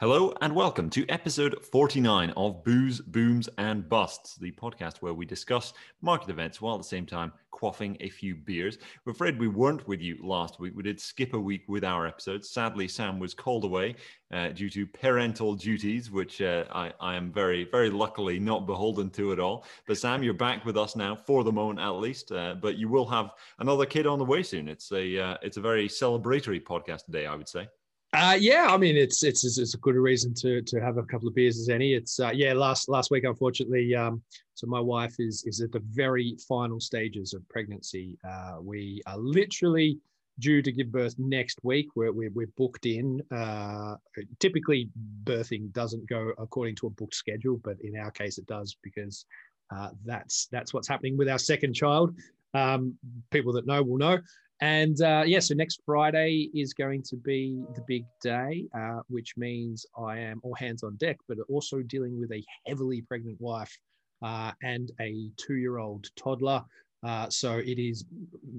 Hello and welcome to episode 49 of Booze, Booms and Busts, the podcast where we discuss market events while at the same time quaffing a few beers. We're afraid we weren't with you last week. We did skip a week with our episodes. Sadly, Sam was called away uh, due to parental duties, which uh, I, I, am very, very luckily not beholden to at all. But Sam, you're back with us now for the moment at least. Uh, but you will have another kid on the way soon. It's a, uh, it's a very celebratory podcast today, I would say. Uh, yeah, I mean it's, it's it's a good reason to to have a couple of beers as any. It's uh, yeah. Last last week, unfortunately, um, so my wife is is at the very final stages of pregnancy. Uh, we are literally due to give birth next week. We're we're, we're booked in. Uh, typically, birthing doesn't go according to a booked schedule, but in our case, it does because uh, that's that's what's happening with our second child. Um, people that know will know. And uh, yeah, so next Friday is going to be the big day, uh, which means I am all hands on deck, but also dealing with a heavily pregnant wife uh, and a two-year-old toddler. Uh, so it is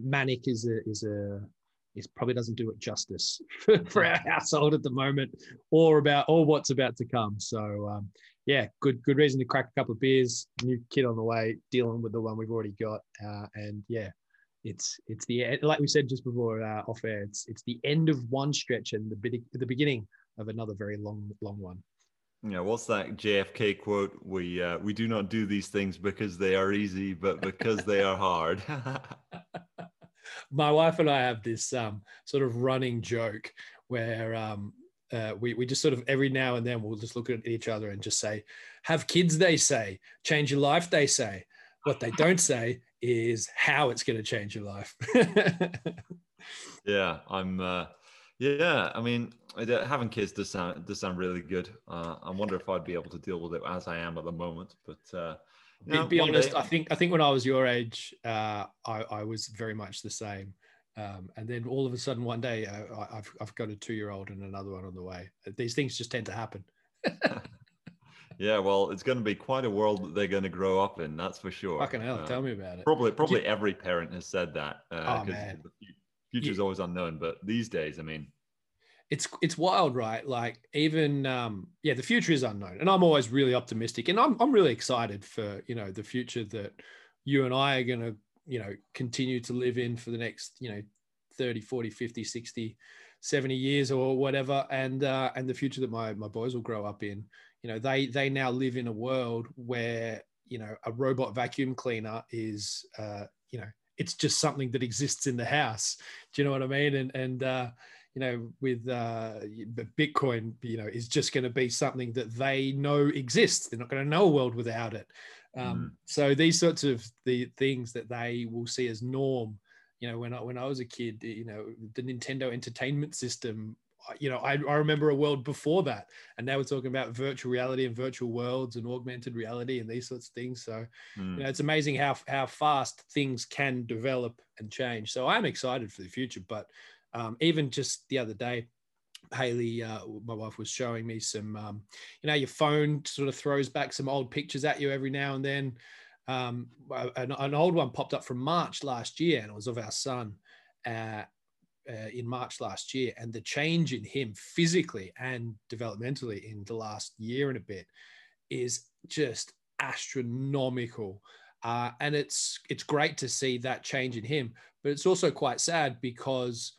manic is a is a it probably doesn't do it justice for, for, our household at the moment, or about or what's about to come. So um, yeah, good good reason to crack a couple of beers. New kid on the way, dealing with the one we've already got, uh, and yeah, it's it's the like we said just before uh, off air. It's it's the end of one stretch and the the beginning of another very long long one. Yeah, what's that JFK quote? We uh, we do not do these things because they are easy, but because they are hard. My wife and I have this um, sort of running joke where um, uh, we, we just sort of every now and then we'll just look at each other and just say, have kids, they say, change your life, they say. What they don't say is how it's going to change your life. yeah, I'm. Uh, yeah, I mean, having kids does sound does sound really good. Uh, I wonder if I'd be able to deal with it as I am at the moment. But uh, no, be honest, day... I think I think when I was your age, uh, I, I was very much the same. Um, and then all of a sudden, one day, uh, I've I've got a two year old and another one on the way. These things just tend to happen. Yeah, well, it's going to be quite a world that they're going to grow up in. That's for sure. Fucking hell, uh, tell me about it. Probably, probably every parent has said that. Uh, oh man, the future's yeah. always unknown. But these days, I mean, it's it's wild, right? Like even um, yeah, the future is unknown, and I'm always really optimistic, and I'm I'm really excited for you know the future that you and I are going to you know continue to live in for the next you know 30 40 50 60 70 years or whatever and uh, and the future that my my boys will grow up in you know they they now live in a world where you know a robot vacuum cleaner is uh, you know it's just something that exists in the house. Do you know what i mean? And and uh, you know with uh, bitcoin you know is just going to be something that they know exists. They're not going to know a world without it. Um, mm. so these sorts of the things that they will see as norm you know when I when I was a kid you know the Nintendo Entertainment System you know, I, I remember a world before that, and now we're talking about virtual reality and virtual worlds and augmented reality and these sorts of things. So, mm. you know, it's amazing how how fast things can develop and change. So I'm excited for the future. But um, even just the other day, Haley, uh, my wife, was showing me some, um, you know, your phone sort of throws back some old pictures at you every now and then. Um, an, an, old one popped up from March last year, and it was of our son. Uh, uh, in March last year, and the change in him physically and developmentally in the last year and a bit is just astronomical. Uh, and it's it's great to see that change in him, but it's also quite sad because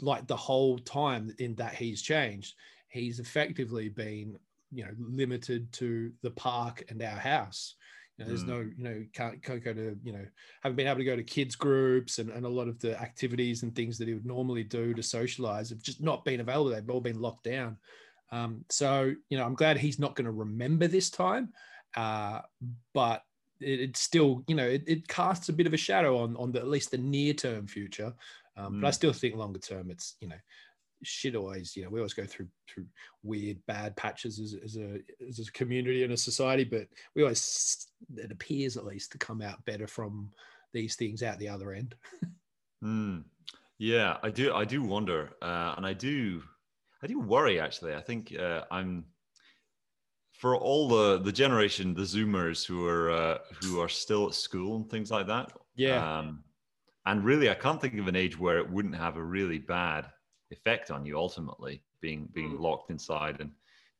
like the whole time in that he's changed, he's effectively been you know limited to the park and our house know, there's mm. no, you know, can't, can't go to, you know, haven't been able to go to kids groups and, and a lot of the activities and things that he would normally do to socialize have just not been available. They've all been locked down. Um, so, you know, I'm glad he's not going to remember this time. Uh, but it, it's still, you know, it, it, casts a bit of a shadow on, on the, at least the near term future. Um, mm. But I mm. still think longer term, it's, you know, shit always you know we always go through through weird bad patches as, as a as a community and a society but we always it appears at least to come out better from these things out the other end. Mm. yeah i do i do wonder uh, and i do i do worry actually. I think uh, i'm for all the the generation the zoomers who are uh, who are still at school and things like that yeah. um, and really i can't think of an age where it wouldn't have a really bad effect on you ultimately being being mm. locked inside and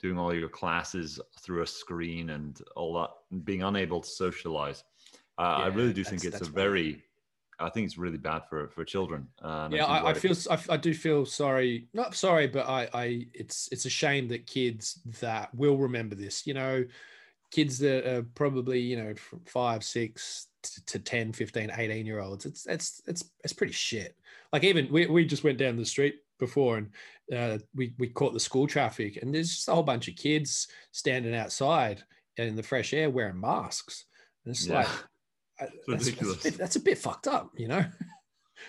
doing all your classes through a screen and all that, and being unable to socialize. Uh, I really do think it's a very, I think it's really bad for for children. Uh, yeah, I, I feel I, I do feel sorry. Not sorry, but I, I it's it's a shame that kids that will remember this. You know, kids that are probably you know from five, six to, to 10, 15, 18 year olds. It's it's it's it's pretty shit. Like even we we just went down the street before and uh, we we caught the school traffic and there's just a whole bunch of kids standing outside in the fresh air wearing masks. And it's Yeah. like I- that's, that's, a ridiculous. bit, that's a bit fucked up, you know.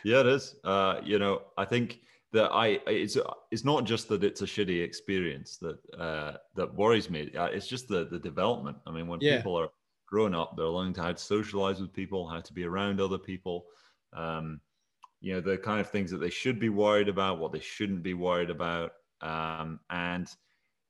Yeah, it is. Uh, you know, I think that I it's it's not just that it's a shitty experience that uh, that worries me. Uh, It's just the the development. I mean, when Yeah. people are growing up, they're learning to how to socialize with people, how to be around other people. Um, you know, the kind of things that they should be worried about, what they shouldn't be worried about, um, and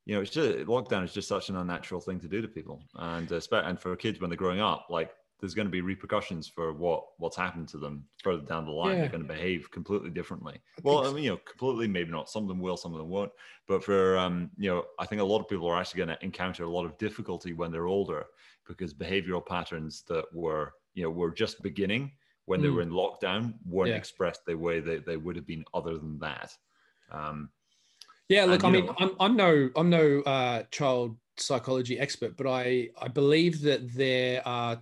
you know, it's just lockdown is just such an unnatural thing to do to people, and uh, and for kids when they're growing up, like there's going to be repercussions for what what's happened to them further down the line. Yeah. They're going to behave completely differently. I Well, think I mean, you know, completely maybe not. Some of them will, some of them won't. But for um, you know, I think a lot of people are actually going to encounter a lot of difficulty when they're older because behavioral patterns that were you know were just beginning when they Mm. were in lockdown weren't Yeah. expressed the way they, they would have been other than that. Um, Yeah, look, And, I mean, know- I'm, I'm no, I'm no uh, child psychology expert, but I, I believe that there are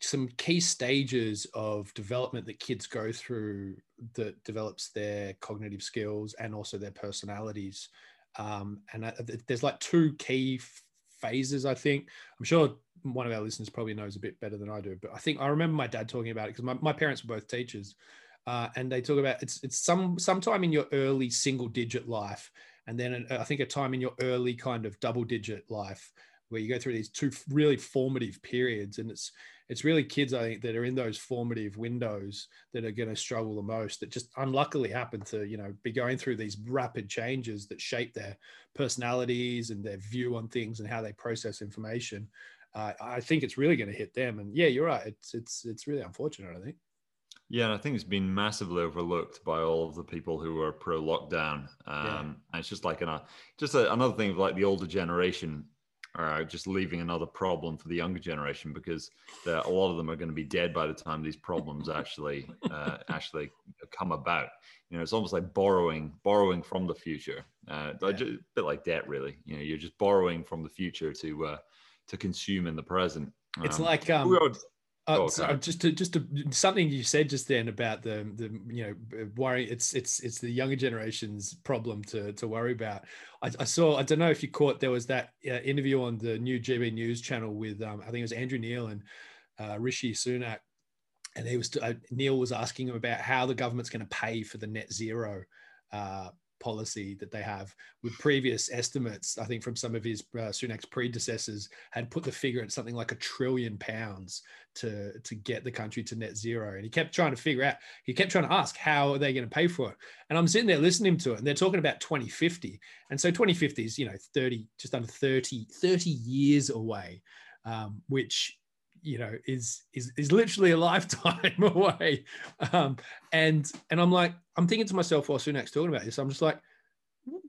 some key stages of development that kids go through that develops their cognitive skills and also their personalities. Um, and I, there's like two key phases, I think. I'm sure one of our listeners probably knows a bit better than I do, but I think I remember my dad talking about it because my, my parents were both teachers. Uh, and they talk about it's it's some sometime in your early single digit life and then I think a time in your early kind of double digit life where you go through these two really formative periods and it's it's really kids I think that are in those formative windows that are going to struggle the most that just unluckily happen to you know be going through these rapid changes that shape their personalities and their view on things and how they process information uh, I think it's really going to hit them and yeah you're right it's it's it's really unfortunate I think Yeah, and I think it's been massively overlooked by all of the people who are pro lockdown. Um, Yeah. And it's just like an, just a, another thing of like the older generation are just leaving another problem for the younger generation because a lot of them are going to be dead by the time these problems actually uh, actually come about. You know, it's almost like borrowing borrowing from the future. Uh, Yeah. a bit like debt, really. You know, you're just borrowing from the future to uh, to consume in the present. it's Um, like um, are- Uh, Oh, so just to just to something you said just then about the the you know worry it's it's it's the younger generation's problem to to worry about. I, I saw I don't know if you caught there was that uh, interview on the new GB News channel with um, I think it was Andrew Neil and uh, Rishi Sunak, and he was uh, Neil was asking him about how the government's going to pay for the net zero. Uh, policy that they have with previous estimates i think from some of his uh, sunak's predecessors had put the figure at something like a trillion pounds to to get the country to net zero. And he kept trying to figure out he kept trying to ask how are they going to pay for it? And i'm sitting there listening to it and they're talking about 2050 and so 2050 is you know 30 just under 30 30 years away um, which you know is is is literally a lifetime away um, and and i'm like i'm thinking to myself while sunak's talking about this i'm just like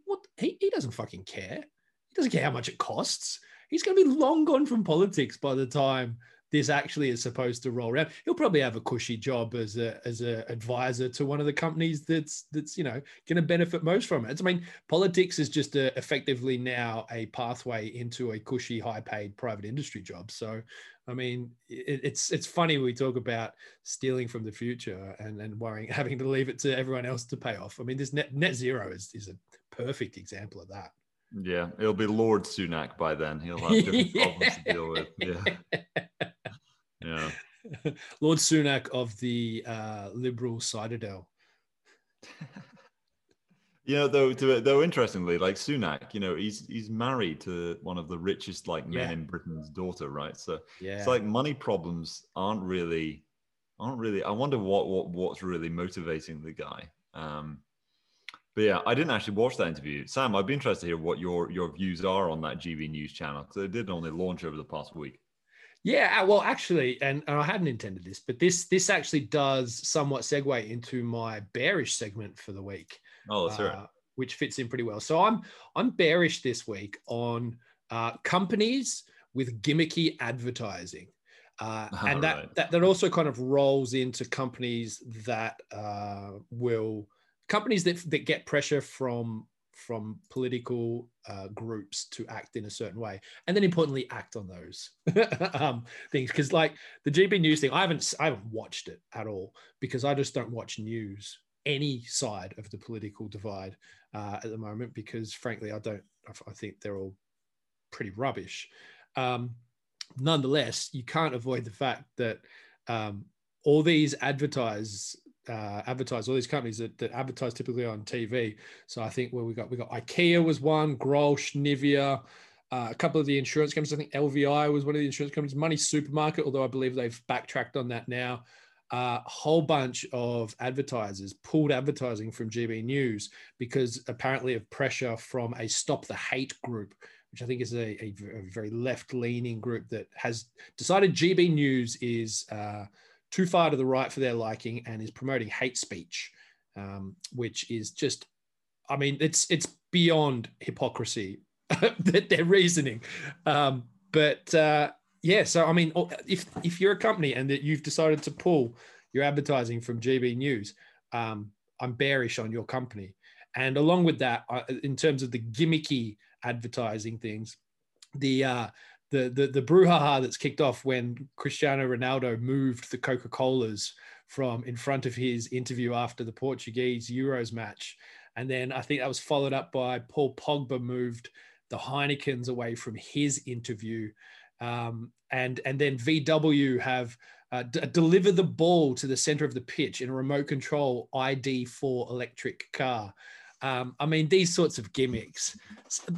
what he, he doesn't fucking care he doesn't care how much it costs he's going to be long gone from politics by the time this actually is supposed to roll around. He'll probably have a cushy job as a as a advisor to one of the companies that's that's you know going to benefit most from it. I mean, politics is just a, effectively now a pathway into a cushy, high paid private industry job. So, I mean, it, it's it's funny we talk about stealing from the future and and worrying having to leave it to everyone else to pay off. I mean, this net net zero is is a perfect example of that. Yeah, it'll be Lord Sunak by then. He'll have different problems to deal with. Yeah. Yeah. Lord Sunak of the uh, Liberal Citadel. You know, though, to, though, interestingly, like Sunak, you know, he's he's married to one of the richest like men Yeah. in Britain's daughter, right? So Yeah. it's like money problems aren't really, aren't really. I wonder what what what's really motivating the guy. Um, but yeah, I didn't actually watch that interview. Sam, I'd be interested to hear what your your views are on that GB News channel because it did only launch over the past week. Yeah, uh, well, actually, and, and I hadn't intended this, but this this actually does somewhat segue into my bearish segment for the week. Oh, it. Uh, which fits in pretty well. So I'm I'm bearish this week on uh, companies with gimmicky advertising. Uh, and that, right. that that also kind of rolls into companies that uh, will companies that that get pressure from from political uh, groups to act in a certain way, and then importantly act on those um, things. Because like the GB News thing, I haven't I haven't watched it at all because I just don't watch news any side of the political divide uh, at the moment because frankly I don't I think they're all pretty rubbish. Um, nonetheless, you can't avoid the fact that um, all these advertise uh, advertise all these companies that, that advertise typically on TV. So I think where we got we got IKEA was one, Grolsch, Nivea, uh, a couple of the insurance companies. I think LVI was one of the insurance companies. Money Supermarket, although I believe they've backtracked on that now. A whole bunch of advertisers pulled advertising from GB News because apparently of pressure from a Stop the Hate group, which I think is a, a, a very left leaning group that has decided GB News is uh, too far to the right for their liking and is promoting hate speech, um, which is just, I mean, it's it's beyond hypocrisy that their reasoning. Um, but uh, yeah, so I mean, if if you're a company and that you've decided to pull your advertising from GB News, um, I'm bearish on your company. And along with that, in terms of the gimmicky advertising things, the uh, the the the brouhaha that's kicked off when Cristiano Ronaldo moved the Coca Colas from in front of his interview after the Portuguese Euros match, and then I think that was followed up by Paul Pogba moved the Heinekens away from his interview, um, and and then VW have. Uh, d- the ball to the center of the pitch in a remote control ID4 electric car. Um, I mean, these sorts of gimmicks,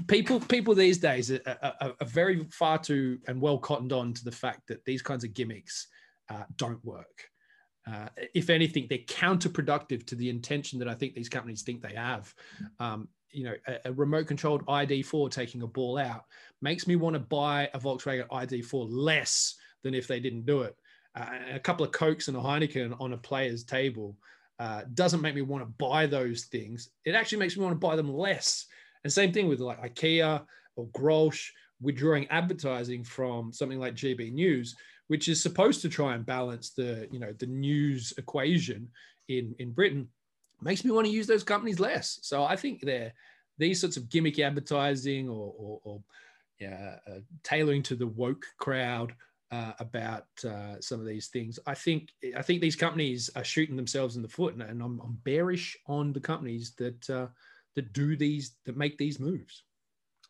people people these days are, are, are, very far too and well cottoned on to the fact that these kinds of gimmicks uh, don't work. Uh, if anything, they're counterproductive to the intention that I think these companies think they have. Um, you know, a, a remote controlled ID4 taking a ball out makes me want to buy a Volkswagen ID4 less than if they didn't do it. Uh, a couple of Cokes and a Heineken on a player's table uh, doesn't make me want to buy those things. It actually makes me want to buy them less. And same thing with like IKEA or Grolsch withdrawing advertising from something like GB News, which is supposed to try and balance the you know the news equation in in Britain, makes me want to use those companies less. So I think they're these sorts of gimmicky advertising or, or, or yeah, uh, tailoring to the woke crowd uh, about uh, some of these things. I think I think these companies are shooting themselves in the foot, and, I'm, I'm, bearish on the companies that uh, that do these that make these moves.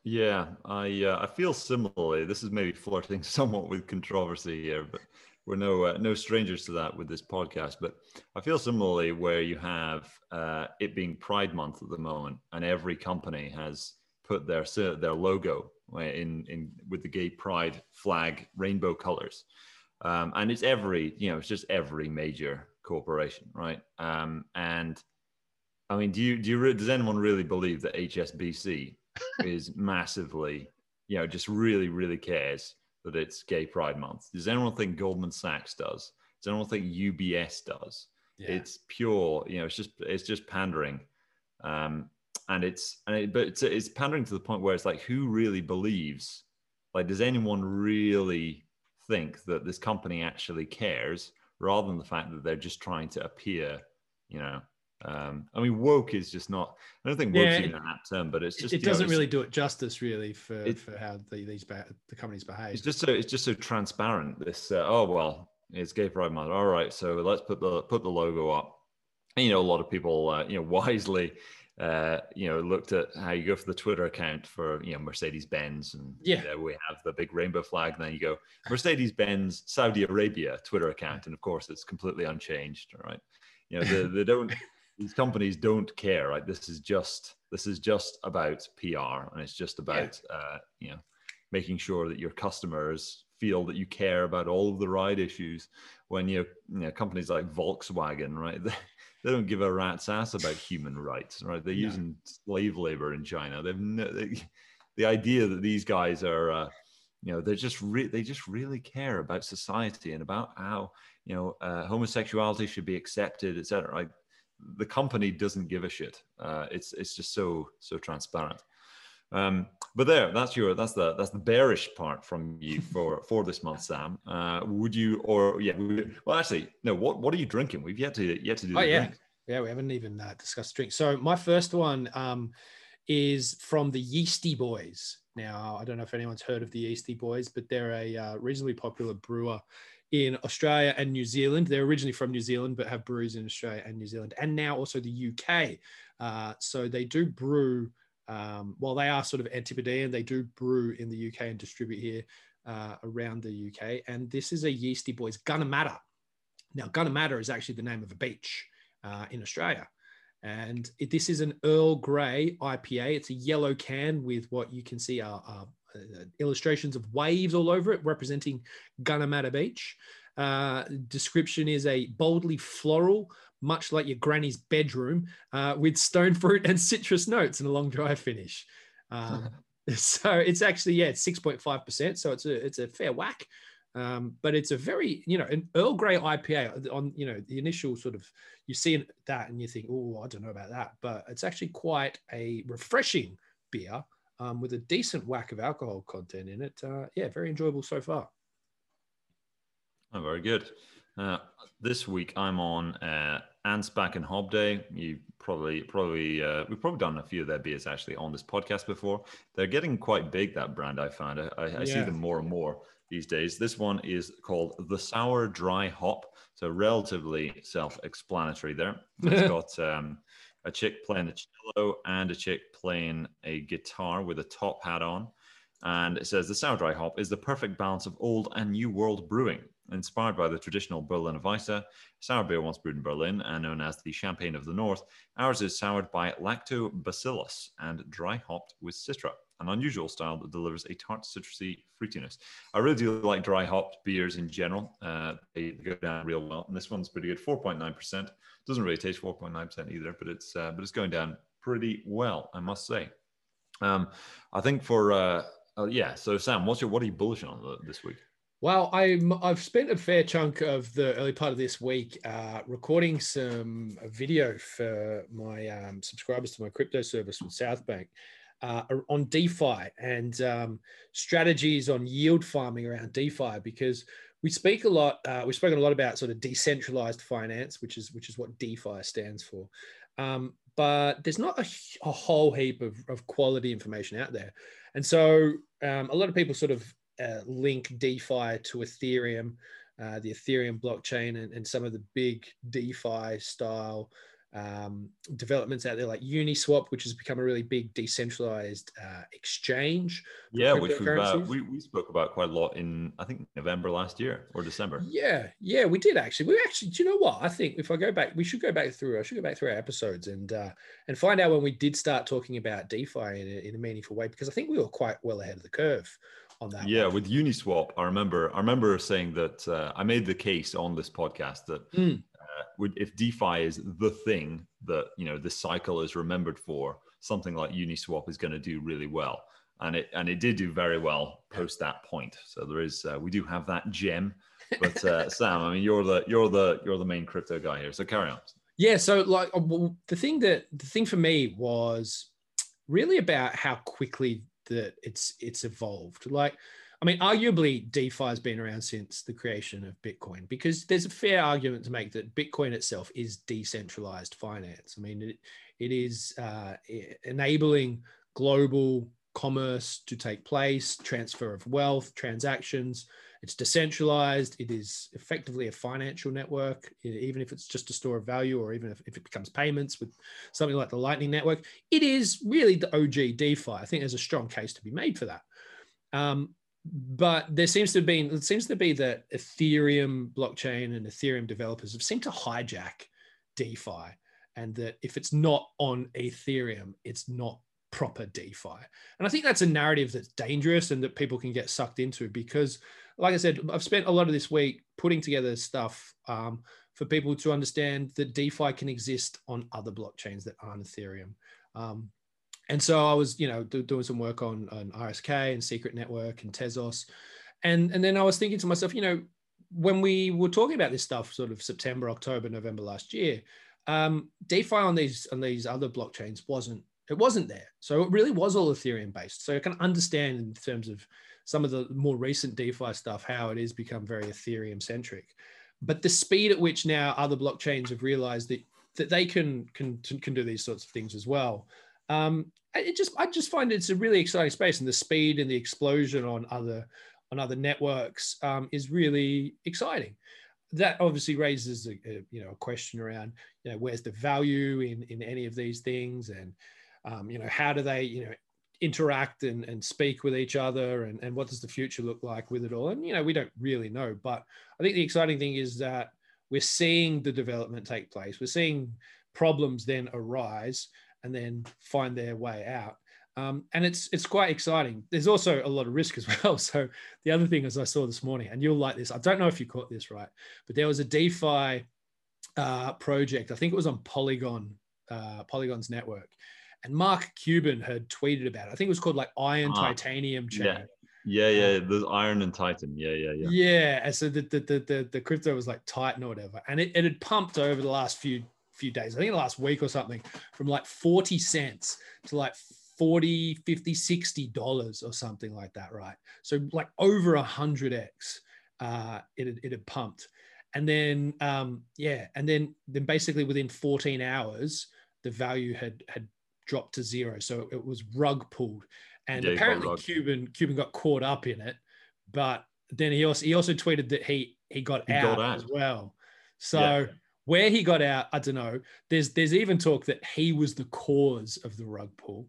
Yeah, I uh, I feel similarly. This is maybe flirting somewhat with controversy here, but we're no uh, no strangers to that with this podcast. But I feel similarly where you have uh, it being Pride Month at the moment, and every company has put their their logo in in with the gay pride flag rainbow colors um, and it's every you know it's just every major corporation right um, and i mean do you do you does anyone really believe that hsbc is massively you know just really really cares that it's gay pride month. Does anyone think goldman sachs does? Does anyone think ubs does? Yeah. it's pure you know it's just it's just pandering. Um, and it's and it, but it's, it's pandering to the point where it's like who really believes like does anyone really think that this company actually cares rather than the fact that they're just trying to appear you know um, I mean, woke is just not. I don't think woke yeah, even an apt term, but it's just. It, doesn't know, really do it justice, really, for, it, for how the, these the companies behave. It's just so it's just so transparent. This uh, oh well, it's Gay Pride Month. All right, so let's put the put the logo up. And, you know, a lot of people, uh, you know, wisely uh, you know, looked at how you go for the Twitter account for, you know, Mercedes Benz and yeah, we have the big rainbow flag. And then you go Mercedes Benz Saudi Arabia Twitter account. And of course, it's completely unchanged. Right. You know, they, they don't, these companies don't care. Right. This is just, this is just about PR and it's just about, yeah. uh, you know, making sure that your customers feel that you care about all of the ride issues when you, you know, companies like Volkswagen, right? they don't give a rat's ass about human rights, right? They're using slave labor in China. They've no, they, the idea that these guys are, uh, you know, they're just re- they just really care about society and about how you know uh, homosexuality should be accepted, etc. Right? The company doesn't give a shit. Uh, it's it's just so so transparent. Um, but there, that's your that's the that's the bearish part from you for for this month, Sam. Uh, would you or yeah? Would, well, actually, no. What what are you drinking? We've yet to yet to do. Oh yeah, drink. yeah. We haven't even uh, discussed drinks. So my first one um, is from the Yeasty Boys. Now I don't know if anyone's heard of the Yeasty Boys, but they're a uh, reasonably popular brewer in Australia and New Zealand. They're originally from New Zealand, but have brews in Australia and New Zealand, and now also the UK. Uh, so they do brew um, while they are sort of Antipodean, they do brew in the UK and distribute here uh, around the UK. And this is a Yeasty Boys Gunnamatta. Now, Gunnamatta is actually the name of a beach uh, in Australia. And it, this is an Earl Grey IPA. It's a yellow can with what you can see are, are illustrations of waves all over it, representing Gunnamatta Beach. Uh, description is a boldly floral, much like your granny's bedroom, uh, with stone fruit and citrus notes and a long dry finish. Um, so it's actually yeah, it's six point five percent. So it's a it's a fair whack. Um, but it's a very, you know, an Earl Grey IPA on, you know, the initial sort of, you see that and you think, oh, I don't know about that. But it's actually quite a refreshing beer um, with a decent whack of alcohol content in it. Uh, yeah, very enjoyable so far. Oh, very good. Uh, this week I'm on uh, Ansbach and Hobday. You probably probably uh, we've probably done a few of their beers actually on this podcast before. They're getting quite big. That brand I found. I, I, I see them more and more these days. This one is called the Sour Dry Hop. So relatively self-explanatory there. It's got um, a chick playing the cello and a chick playing a guitar with a top hat on. And it says the sour dry hop is the perfect balance of old and new world brewing. Inspired by the traditional Berliner Weisse, sour beer once brewed in Berlin and known as the Champagne of the North, ours is soured by lactobacillus and dry hopped with citra, an unusual style that delivers a tart, citrusy fruitiness. I really do like dry hopped beers in general. Uh, they go down real well, and this one's pretty good, 4.9%. Doesn't really taste 4.9% either, but it's uh, but it's going down pretty well, I must say. Um, I think for uh, uh, yeah. So Sam, what's your what are you bullish on this week? Well, I'm I've spent a fair chunk of the early part of this week uh, recording some video for my um, subscribers to my crypto service with Southbank uh, on DeFi and um, strategies on yield farming around DeFi because we speak a lot. Uh, we've spoken a lot about sort of decentralized finance, which is which is what DeFi stands for. Um, but there's not a, a whole heap of, of, quality information out there, and so um, a lot of people sort of uh, link DeFi to Ethereum, uh, the Ethereum blockchain, and, and, some of the big DeFi style um, developments out there, like Uniswap, which has become a really big decentralized uh, exchange. Yeah, which we've, uh, we we spoke about quite a lot in I think November last year or December. Yeah, yeah, we did actually. We actually, do you know what? I think if I go back, we should go back through. I should go back through our episodes and uh, and find out when we did start talking about DeFi in a, in a meaningful way because I think we were quite well ahead of the curve on that. Yeah, one. with Uniswap, I remember I remember saying that uh, I made the case on this podcast that mm. Uh, if DeFi is the thing that you know the cycle is remembered for, something like Uniswap is going to do really well, and it and it did do very well post that point. So there is uh, we do have that gem. But uh, Sam, I mean, you're the you're the you're the main crypto guy here. So carry on. Yeah. So like uh, the thing that the thing for me was really about how quickly that it's it's evolved. Like, I mean, arguably DeFi has been around since the creation of Bitcoin because there's a fair argument to make that Bitcoin itself is decentralized finance. I mean, it, it is uh, enabling global commerce to take place, transfer of wealth, transactions, it's decentralized. It is effectively a financial network, even if it's just a store of value or even if, if it becomes payments with something like the Lightning Network. It is really the OG DeFi. I think there's a strong case to be made for that. Um, but there seems to have been it seems to be that Ethereum blockchain and Ethereum developers have seemed to hijack DeFi, and that if it's not on Ethereum, it's not proper DeFi. And I think that's a narrative that's dangerous and that people can get sucked into because like I said, I've spent a lot of this week putting together stuff um, for people to understand that DeFi can exist on other blockchains that aren't Ethereum. Um, and so I was, you know, do, doing some work on, on RSK and Secret Network and Tezos. And, and then I was thinking to myself, you know, when we were talking about this stuff sort of September, October, November last year, um, DeFi on these on these other blockchains wasn't it wasn't there. So it really was all Ethereum based. So I can understand in terms of some of the more recent DeFi stuff how it has become very Ethereum centric. But the speed at which now other blockchains have realized that that they can can can do these sorts of things as well. Um, it just I just find it's a really exciting space, and the speed and the explosion on other on other networks um, is really exciting. That obviously raises a, a, you know a question around you know where's the value in in any of these things, and um, you know how do they you know interact and, and speak with each other? And, and what does the future look like with it all? And you know we don't really know but i think the exciting thing is that we're seeing the development take place. We're seeing problems then arise and then find their way out um, and it's it's quite exciting there's also a lot of risk as well so the other thing as i saw this morning and you'll like this i don't know if you caught this right but there was a defi uh, project i think it was on polygon uh, polygon's network and Mark Cuban had tweeted about it. I think it was called like Iron ah, Titanium chain. Yeah. Yeah, yeah, um, there's iron and titan. Yeah, yeah, yeah. Yeah, and so the the, the the the crypto was like Titan or whatever, and it, it had pumped over the last few few days. I think the last week or something, from like forty cents to like 40 50 60 dollars or something like that right so like over a hundred x uh it had, it had pumped and then um yeah and then then basically within 14 hours the value had had dropped to zero. So it was rug pulled. And yeah, apparently Cuban Cuban got caught up in it, but then he also he also tweeted that he he got, he out, got out, as well. So yeah. Where he got out, I don't know. There's there's even talk that he was the cause of the rug pull.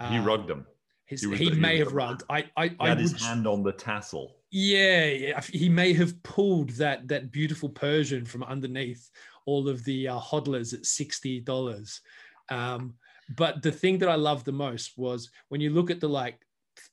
He um, rugged him. His, he, he the, may he have rugged. I I, he I had would, his hand on the tassel. Yeah, yeah, he may have pulled that that beautiful Persian from underneath all of the uh, hodlers at sixty dollars. Um, but the thing that I loved the most was when you look at the like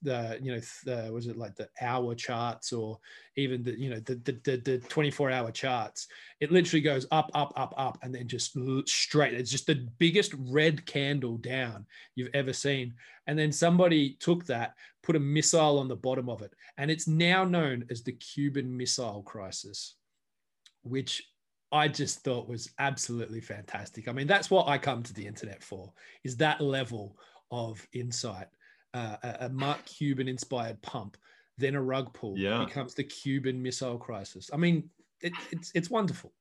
the you know the, uh, was it like the hour charts or even the you know the, the the, 24 hour charts it literally goes up up up up and then just straight it's just the biggest red candle down you've ever seen and then somebody took that put a missile on the bottom of it and it's now known as the cuban missile crisis which I just thought was absolutely fantastic. I mean, that's what I come to the internet for is that level of insight. Uh, a, a, Mark Cuban inspired pump, then a rug pull yeah. becomes the Cuban Missile Crisis. I mean, it, it's it's wonderful.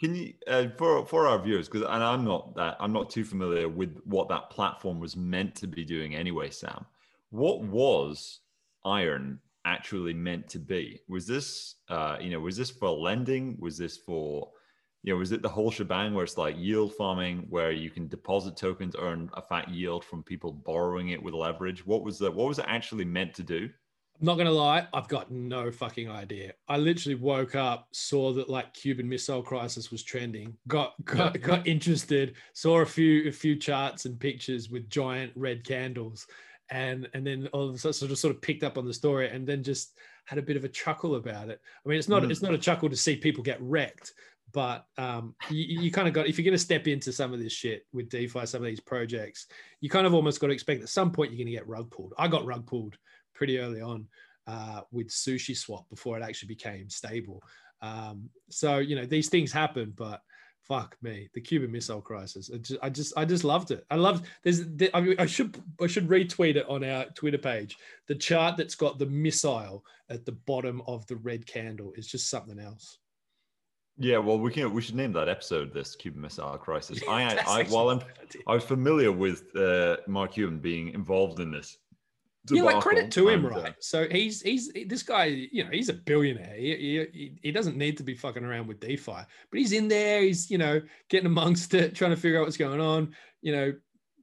Can you uh, for for our viewers because and I'm not that I'm not too familiar with what that platform was meant to be doing anyway, Sam. What was Iron actually meant to be? Was this, uh, you know, was this for lending? Was this for, you know, was it the whole shebang where it's like yield farming, where you can deposit tokens, earn a fat yield from people borrowing it with leverage? What was the, what was it actually meant to do? I'm not gonna lie, I've got no fucking idea. I literally woke up, saw that like Cuban Missile Crisis was trending, got got, got interested, saw a few a few charts and pictures with giant red candles, and and then all of a sudden sort of sort of picked up on the story and then just had a bit of a chuckle about it. I mean, it's not mm. it's not a chuckle to see people get wrecked, but um, you, you kind of got if you're going to step into some of this shit with DeFi, some of these projects, you kind of almost got to expect at some point you're going to get rug pulled. I got rug pulled pretty early on uh, with Sushi Swap before it actually became stable. Um, so you know these things happen, but fuck me, the Cuban Missile Crisis. I just, I just, I just loved it. I loved. There's, I, mean, I should, I should retweet it on our Twitter page. The chart that's got the missile at the bottom of the red candle is just something else. Yeah, well, we can we should name that episode "This Cuban Missile Crisis." I, I, while I'm, I was familiar with uh, Mark Cuban being involved in this yeah, like credit to him, right? Uh, so he's he's this guy, you know, he's a billionaire. He, he, he doesn't need to be fucking around with DeFi, but he's in there. He's you know getting amongst it, trying to figure out what's going on. You know,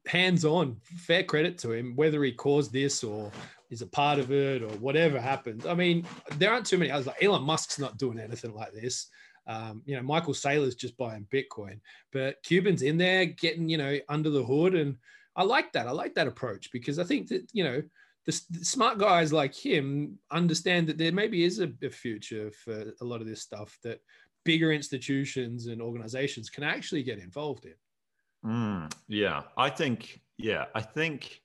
hands on. Fair credit to him, whether he caused this or is a part of it or whatever happened. I mean, there aren't too many others. Like Elon Musk's not doing anything like this. Um, you know, Michael Saylor's just buying Bitcoin, but Cuban's in there getting you know under the hood, and I like that. I like that approach because I think that you know the, the, smart guys like him understand that there maybe is a, a future for a lot of this stuff that bigger institutions and organizations can actually get involved in. Mm, yeah, I think. Yeah, I think.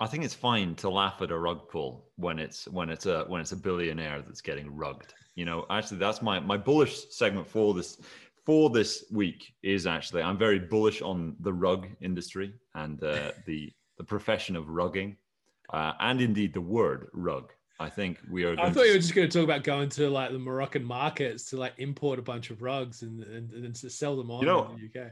I think it's fine to laugh at a rug pull when it's when it's a when it's a billionaire that's getting rugged. You know, actually, that's my my bullish segment for this for this week is actually I'm very bullish on the rug industry and uh, the the profession of rugging, uh, and indeed the word rug. I think we are. I thought to... you were just going to talk about going to like the Moroccan markets to like import a bunch of rugs and and, and to sell them on you know, in the UK.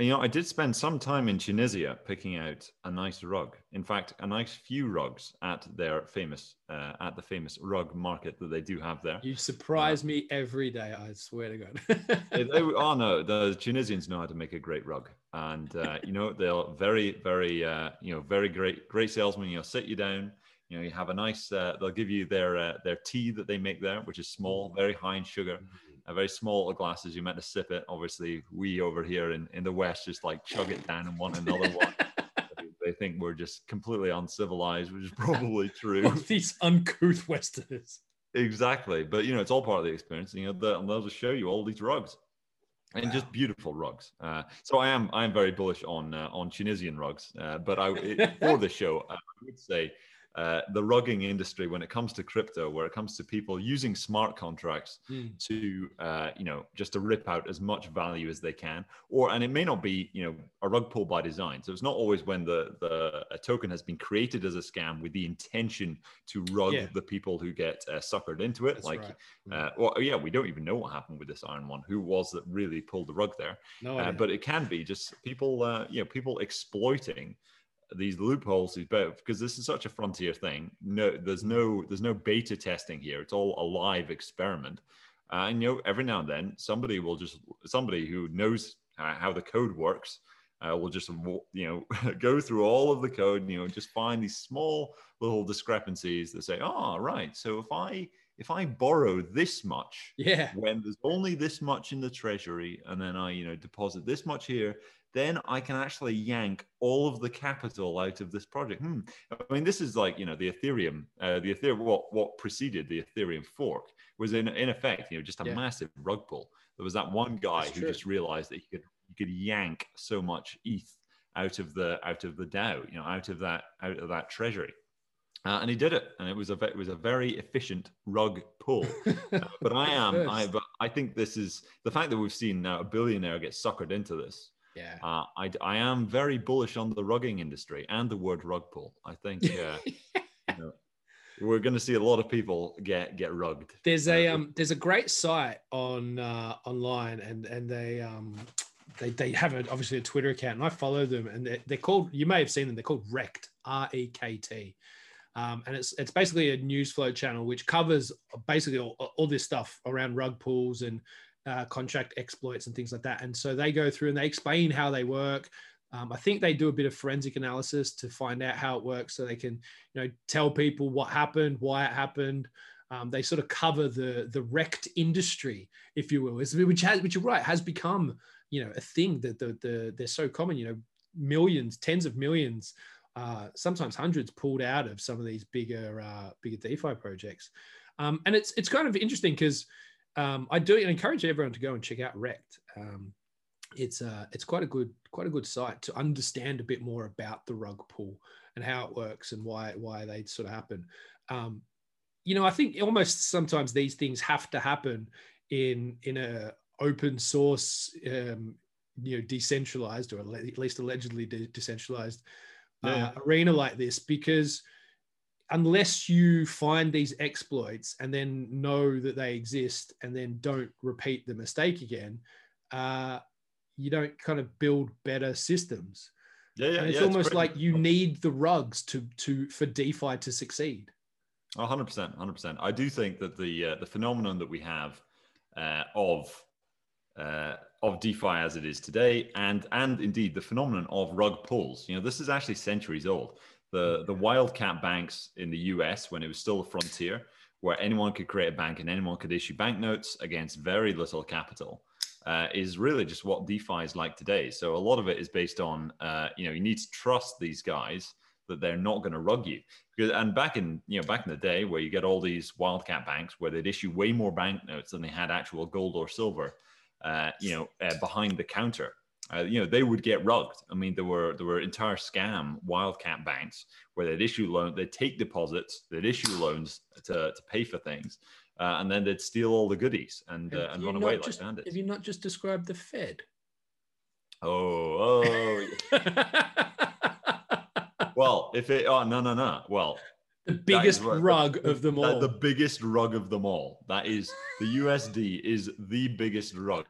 You know, I did spend some time in Tunisia picking out a nice rug. In fact, a nice few rugs at their famous, uh, at the famous rug market that they do have there. You surprise uh, me every day. I swear to God. they, they, oh no, the Tunisians know how to make a great rug, and uh, you know they're very, very, uh, you know, very great, great salesmen. You know, sit you down. You know, you have a nice. Uh, they'll give you their uh, their tea that they make there, which is small, very high in sugar. Mm-hmm a very small glasses. You meant to sip it. Obviously, we over here in, in the West just like chug it down and want another one. they think we're just completely uncivilized, which is probably true. These uncouth Westerners. Exactly, but you know it's all part of the experience. You know, the, they'll just show you all these rugs, and wow. just beautiful rugs. Uh, so I am I am very bullish on uh, on Tunisian rugs. Uh, but I it, for the show I would say uh, the rugging industry when it comes to crypto, where it comes to people using smart contracts mm. to, uh, you know, just to rip out as much value as they can, or and it may not be, you know, a rug pull by design. So it's not always when the the a token has been created as a scam with the intention to rug yeah. the people who get uh, suckered into it. That's like, right. Uh, well, yeah, we don't even know what happened with this Iron One. Who was that really pulled the rug there? No, uh, but it can be just people, you know, people exploiting these loopholes because this is such a frontier thing. No there's no there's no beta testing here. It's all a live experiment. Uh, and you know every now and then somebody will just somebody who knows how the code works uh, will just you know go through all of the code and, you know just find these small little discrepancies that say oh right. So if i if i borrow this much yeah. when there's only this much in the treasury and then i you know deposit this much here then I can actually yank all of the capital out of this project. Hmm. I mean, this is like you know the Ethereum, uh, the Ethereum. What what preceded the Ethereum fork was in in effect, you know, just a yeah. massive rug pull. There was that one guy That's who true. just realized that he could he could yank so much ETH out of the out of the DAO, you know, out of that out of that treasury. Uh, and he did it, and it was a it was a very efficient rug pull. Uh, but I am I but I think this is the fact that we've seen now a billionaire get suckered into this yeah. Uh, I, I am very bullish on the rugging industry and the word rug pull. I think uh, you know, we're going to see a lot of people get get rugged. There's a uh, um there's a great site on uh, online and and they um they they have a, obviously a Twitter account and I follow them and they're, they're called you may have seen them they're called Rekt R E K T. Um, and it's it's basically a news flow channel which covers basically all, all this stuff around rug pulls and uh, contract exploits and things like that. And so they go through and they explain how they work. Um, I think they do a bit of forensic analysis to find out how it works, so they can, you know, tell people what happened, why it happened. Um, they sort of cover the the wrecked industry, if you will, which has, which you're right, has become, you know, a thing that the, the they're so common. You know, millions, tens of millions, uh, sometimes hundreds pulled out of some of these bigger uh, bigger DeFi projects. Um, and it's it's kind of interesting because um, I do encourage everyone to go and check out Rekt. Um, it's uh, it's quite a good quite a good site to understand a bit more about the rug pull and how it works and why why they sort of happen. Um, you know, I think almost sometimes these things have to happen in in a open source, um, you know, decentralized or at least allegedly de- decentralized uh, yeah. arena like this because unless you find these exploits and then know that they exist and then don't repeat the mistake again, uh, you don't kind of build better systems. Yeah, yeah, and it's yeah, almost it's like you need the rugs to to for DeFi to succeed. hundred percent, hundred percent. I do think that the uh, the phenomenon that we have uh, of uh, of DeFi as it is today, and and indeed the phenomenon of rug pulls. You know, this is actually centuries old the the wildcat banks in the US when it was still a frontier, where anyone could create a bank and anyone could issue banknotes against very little capital, uh, is really just what DeFi is like today. So a lot of it is based on uh, you know you need to trust these guys that they're not going to rug you. Because, and back in you know back in the day where you get all these wildcat banks where they'd issue way more banknotes than they had actual gold or silver, uh, you know, uh, behind the counter uh, you know, they would get rugged. I mean, there were there were entire scam wildcat banks where they'd issue loans, they'd take deposits, they'd issue loans to, to pay for things. uh, and then they'd steal all the goodies and uh, and run away like just- bandits. Have you not just described the Fed? Oh, oh. well, if it, oh no, no, no. Well, the biggest rug of them the, all. the biggest rug of them all. That is the USD is the biggest rug.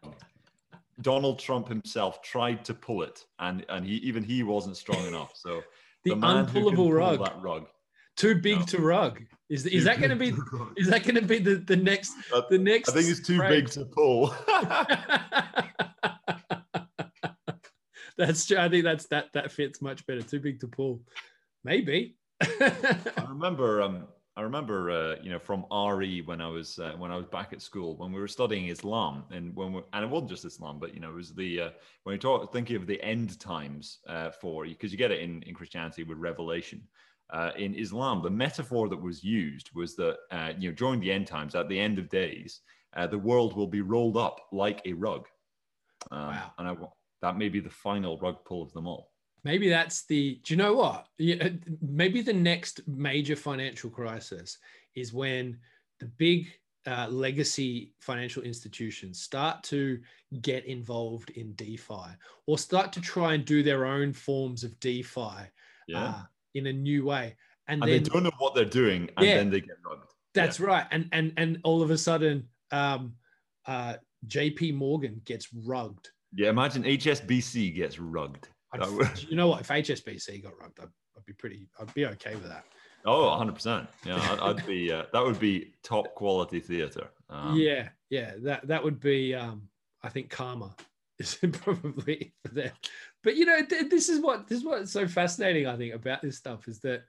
Donald Trump himself tried to pull it, and and he even he wasn't strong enough. So the can unpullable pull rug. that rug, Too big No. to rug. Is is that going to be? Is that going to be the the next Uh, the next? I think it's too phrase? big to pull. that's true. I think that's that that fits much better. Too big to pull. Maybe. I remember, um, I remember, uh, you know, from RE when I was uh, when I was back at school when we were studying Islam, and when we, and it wasn't just Islam, but you know, it was the uh, when you talk thinking of the end times uh, for because you get it in in Christianity with Revelation. Uh, in Islam, the metaphor that was used was that uh, you know during the end times, at the end of days, uh, the world will be rolled up like a rug. Um, Wow. And I, that may be the final rug pull of them all. Maybe that's the. Do you know what? Maybe the next major financial crisis is when the big uh, legacy financial institutions start to get involved in DeFi or start to try and do their own forms of DeFi Yeah. uh, in a new way. And, and then they don't know what they're doing, and Yeah. then they get rugged. That's right. And and and all of a sudden, um, uh, JP Morgan gets rugged. Yeah, imagine HSBC gets rugged. I'd, That would- you know what? If HSBC got rugged, I'd, I'd be pretty. I'd be okay with that. Oh, 100%. Yeah, I'd, I'd be, uh, that would be top quality theater. Um, yeah, yeah. That that would be. Um, I think karma is probably there. But you know, th- this is what this is what's so fascinating. I think about this stuff is that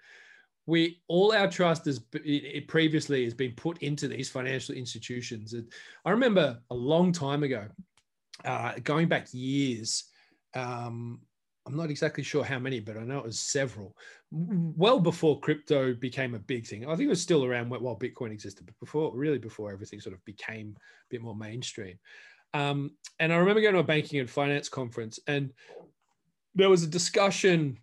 we all our trust has it, it previously has been put into these financial institutions. And I remember a long time ago, uh, going back years. Um, I'm not exactly sure how many, but I know it was several. Well before crypto became a big thing. I think it was still around wh- while Bitcoin existed, but before, really before everything sort of became a bit more mainstream. Um, and I remember going to a banking and finance conference, and there was a discussion.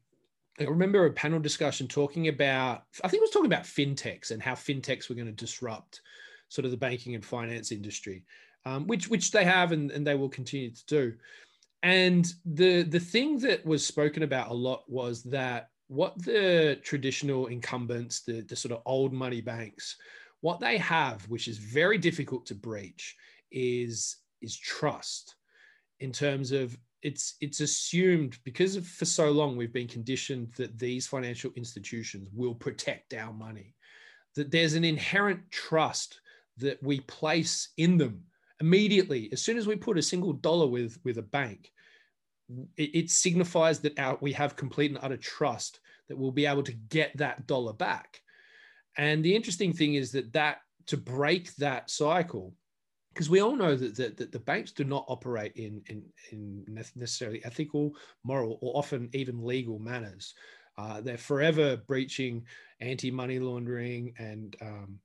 I remember a panel discussion talking about, I think it was talking about fintechs and how fintechs were going to disrupt sort of the banking and finance industry, um, which which they have and, and they will continue to do. And the the thing that was spoken about a lot was that what the traditional incumbents, the, the sort of old money banks, what they have, which is very difficult to breach, is is trust in terms of it's it's assumed because of, for so long we've been conditioned that these financial institutions will protect our money that there's an inherent trust that we place in them immediately as soon as we put a single dollar with with a bank it, it signifies that our, we have complete and utter trust that we'll be able to get that dollar back and the interesting thing is that that to break that cycle because we all know that, that, that the banks do not operate in, in, in necessarily ethical, moral, or often even legal manners. Uh, they're forever breaching anti-money laundering and um,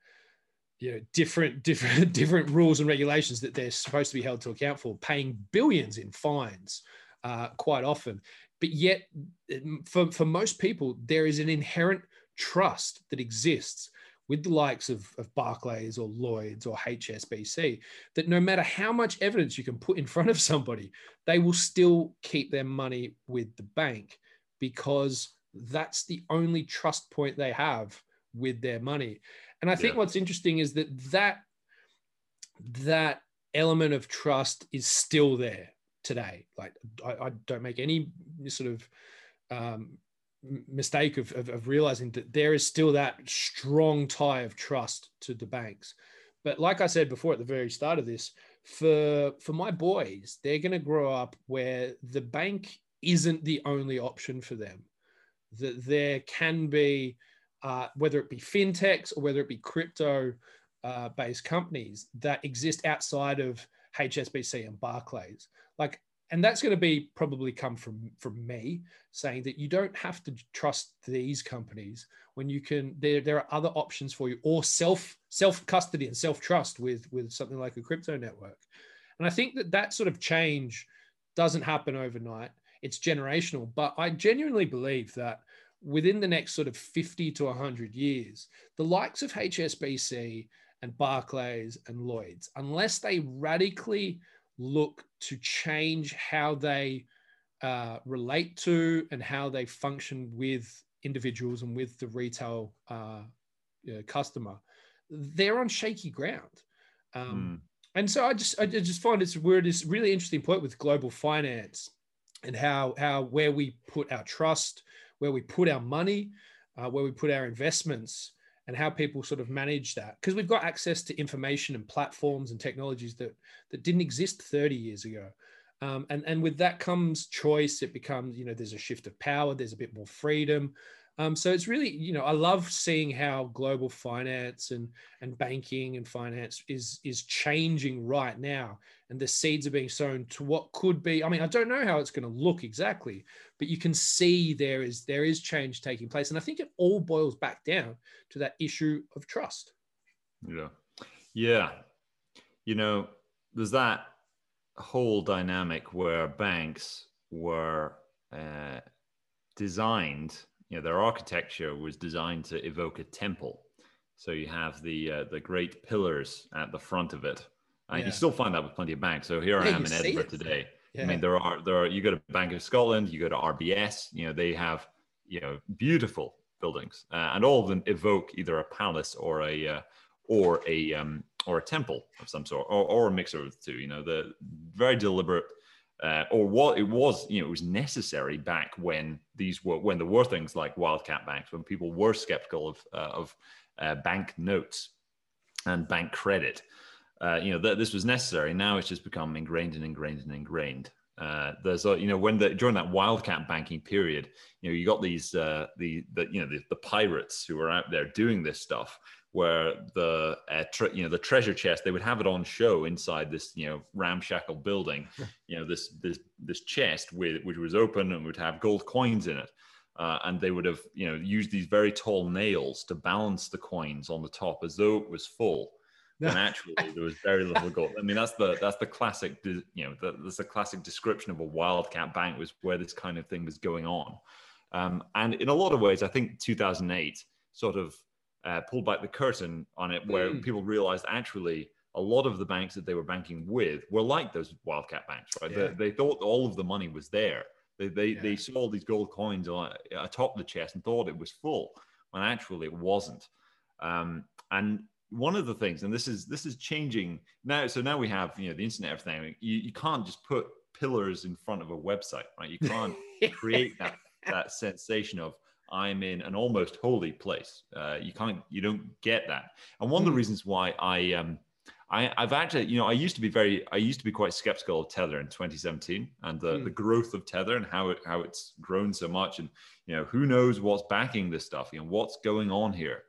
you know different different different rules and regulations that they're supposed to be held to account for, paying billions in fines uh, quite often. But yet, for, for most people, there is an inherent trust that exists with the likes of, of Barclays or Lloyds or HSBC, that no matter how much evidence you can put in front of somebody, they will still keep their money with the bank because that's the only trust point they have with their money. And I think Yeah. what's interesting is that that that element of trust is still there today. Like I, I don't make any sort of um, mistake of, of, of realizing that there is still that strong tie of trust to the banks. But like I said before at the very start of this, for for my boys, they're going to grow up where the bank isn't the only option for them. That there can be, uh, whether it be fintechs or whether it be crypto uh, based companies that exist outside of HSBC and Barclays. Like, and that's going to be probably come from from me saying that you don't have to trust these companies when you can. There there are other options for you, or self self custody and self trust with with something like a crypto network. And I think that that sort of change doesn't happen overnight. It's generational, but I genuinely believe that within the next sort of 50 to 100 years, the likes of HSBC and Barclays and Lloyd's, unless they radically look to change how they uh, relate to and how they function with individuals and with the retail uh, customer, they're on shaky ground. Um, mm. And so I just I just find it's we're at this really interesting point with global finance and how how where we put our trust, where we put our money, uh, where we put our investments, and how people sort of manage that. Because we've got access to information and platforms and technologies that that didn't exist 30 years ago um, and and with that comes choice. It becomes you know there's a shift of power there's a bit more freedom. Um, so it's really, you know, I love seeing how global finance and and banking and finance is is changing right now, and the seeds are being sown to what could be. I mean, I don't know how it's going to look exactly, but you can see there is there is change taking place, and I think it all boils back down to that issue of trust. Yeah, yeah, you know, there's that whole dynamic where banks were uh, designed you know, their architecture was designed to evoke a temple. So you have the uh, the great pillars at the front of it. And yeah. you still find that with plenty of banks. So here yeah, I am in Edinburgh today. Yeah. I mean, there are there are you go to Bank of Scotland, you go to RBS. You know, they have you know beautiful buildings, uh, and all of them evoke either a palace or a uh, or a um, or a temple of some sort, or, or a mixture of the two. You know, the very deliberate uh, or what it was, you know, it was necessary back when these were when there were things like wildcat banks, when people were skeptical of uh, of uh, bank notes and bank credit. Uh, you know, th- this was necessary. Now it's just become ingrained and ingrained and ingrained. Uh, there's a, you know, when the during that wildcat banking period, you know, you got these uh, the the you know the, the pirates who were out there doing this stuff where the uh, tre- you know the treasure chest they would have it on show inside this you know ramshackle building you know this this this chest with which was open and would have gold coins in it. Uh, and they would have you know used these very tall nails to balance the coins on the top as though it was full. And actually there was very little gold. I mean that's the that's the classic you know the, that's the classic description of a wildcat bank was where this kind of thing was going on. Um, and in a lot of ways i think 2008 sort of uh, pulled back the curtain on it, where mm. people realized actually a lot of the banks that they were banking with were like those wildcat banks, right? Yeah. They, they, thought all of the money was there. They, they, yeah. they saw these gold coins on, atop the chest and thought it was full, when actually it wasn't. Um, and one of the things, and this is this is changing now. So now we have you know the internet, everything. You, you can't just put pillars in front of a website, right? You can't create that that sensation of I'm in an almost holy place. Uh, you can't, you don't get that. And one of the hmm. reasons why I, um, I, have actually, you know, I used to be very, I used to be quite skeptical of Tether in 2017 and the, mm. the growth of Tether and how it, how it's grown so much. And, you know, who knows what's backing this stuff, you know, what's going on here.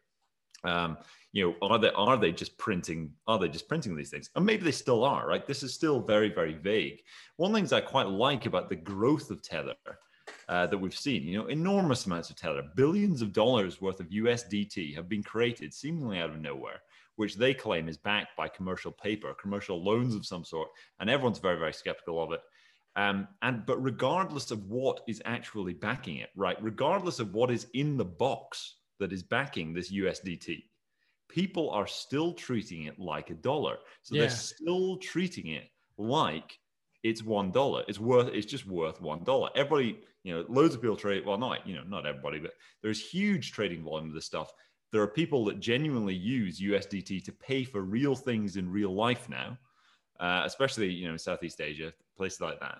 Um, you know, are they, are they just printing, are they just printing these things? And maybe they still are, right? This is still very, very vague. One of the things I quite like about the growth of Tether uh, that we've seen. You know, enormous amounts of Tether, billions of dollars worth of USDT have been created seemingly out of nowhere, which they claim is backed by commercial paper, commercial loans of some sort, and everyone's very, very skeptical of it. Um, and but regardless of what is actually backing it, right? Regardless of what is in the box that is backing this USDT, people are still treating it like a dollar. So yeah. they're still treating it like it's one dollar. It's worth. It's just worth one dollar. Everybody you know, loads of people trade. Well, not you know, not everybody, but there's huge trading volume of this stuff. There are people that genuinely use USDT to pay for real things in real life now, uh, especially you know in Southeast Asia, places like that.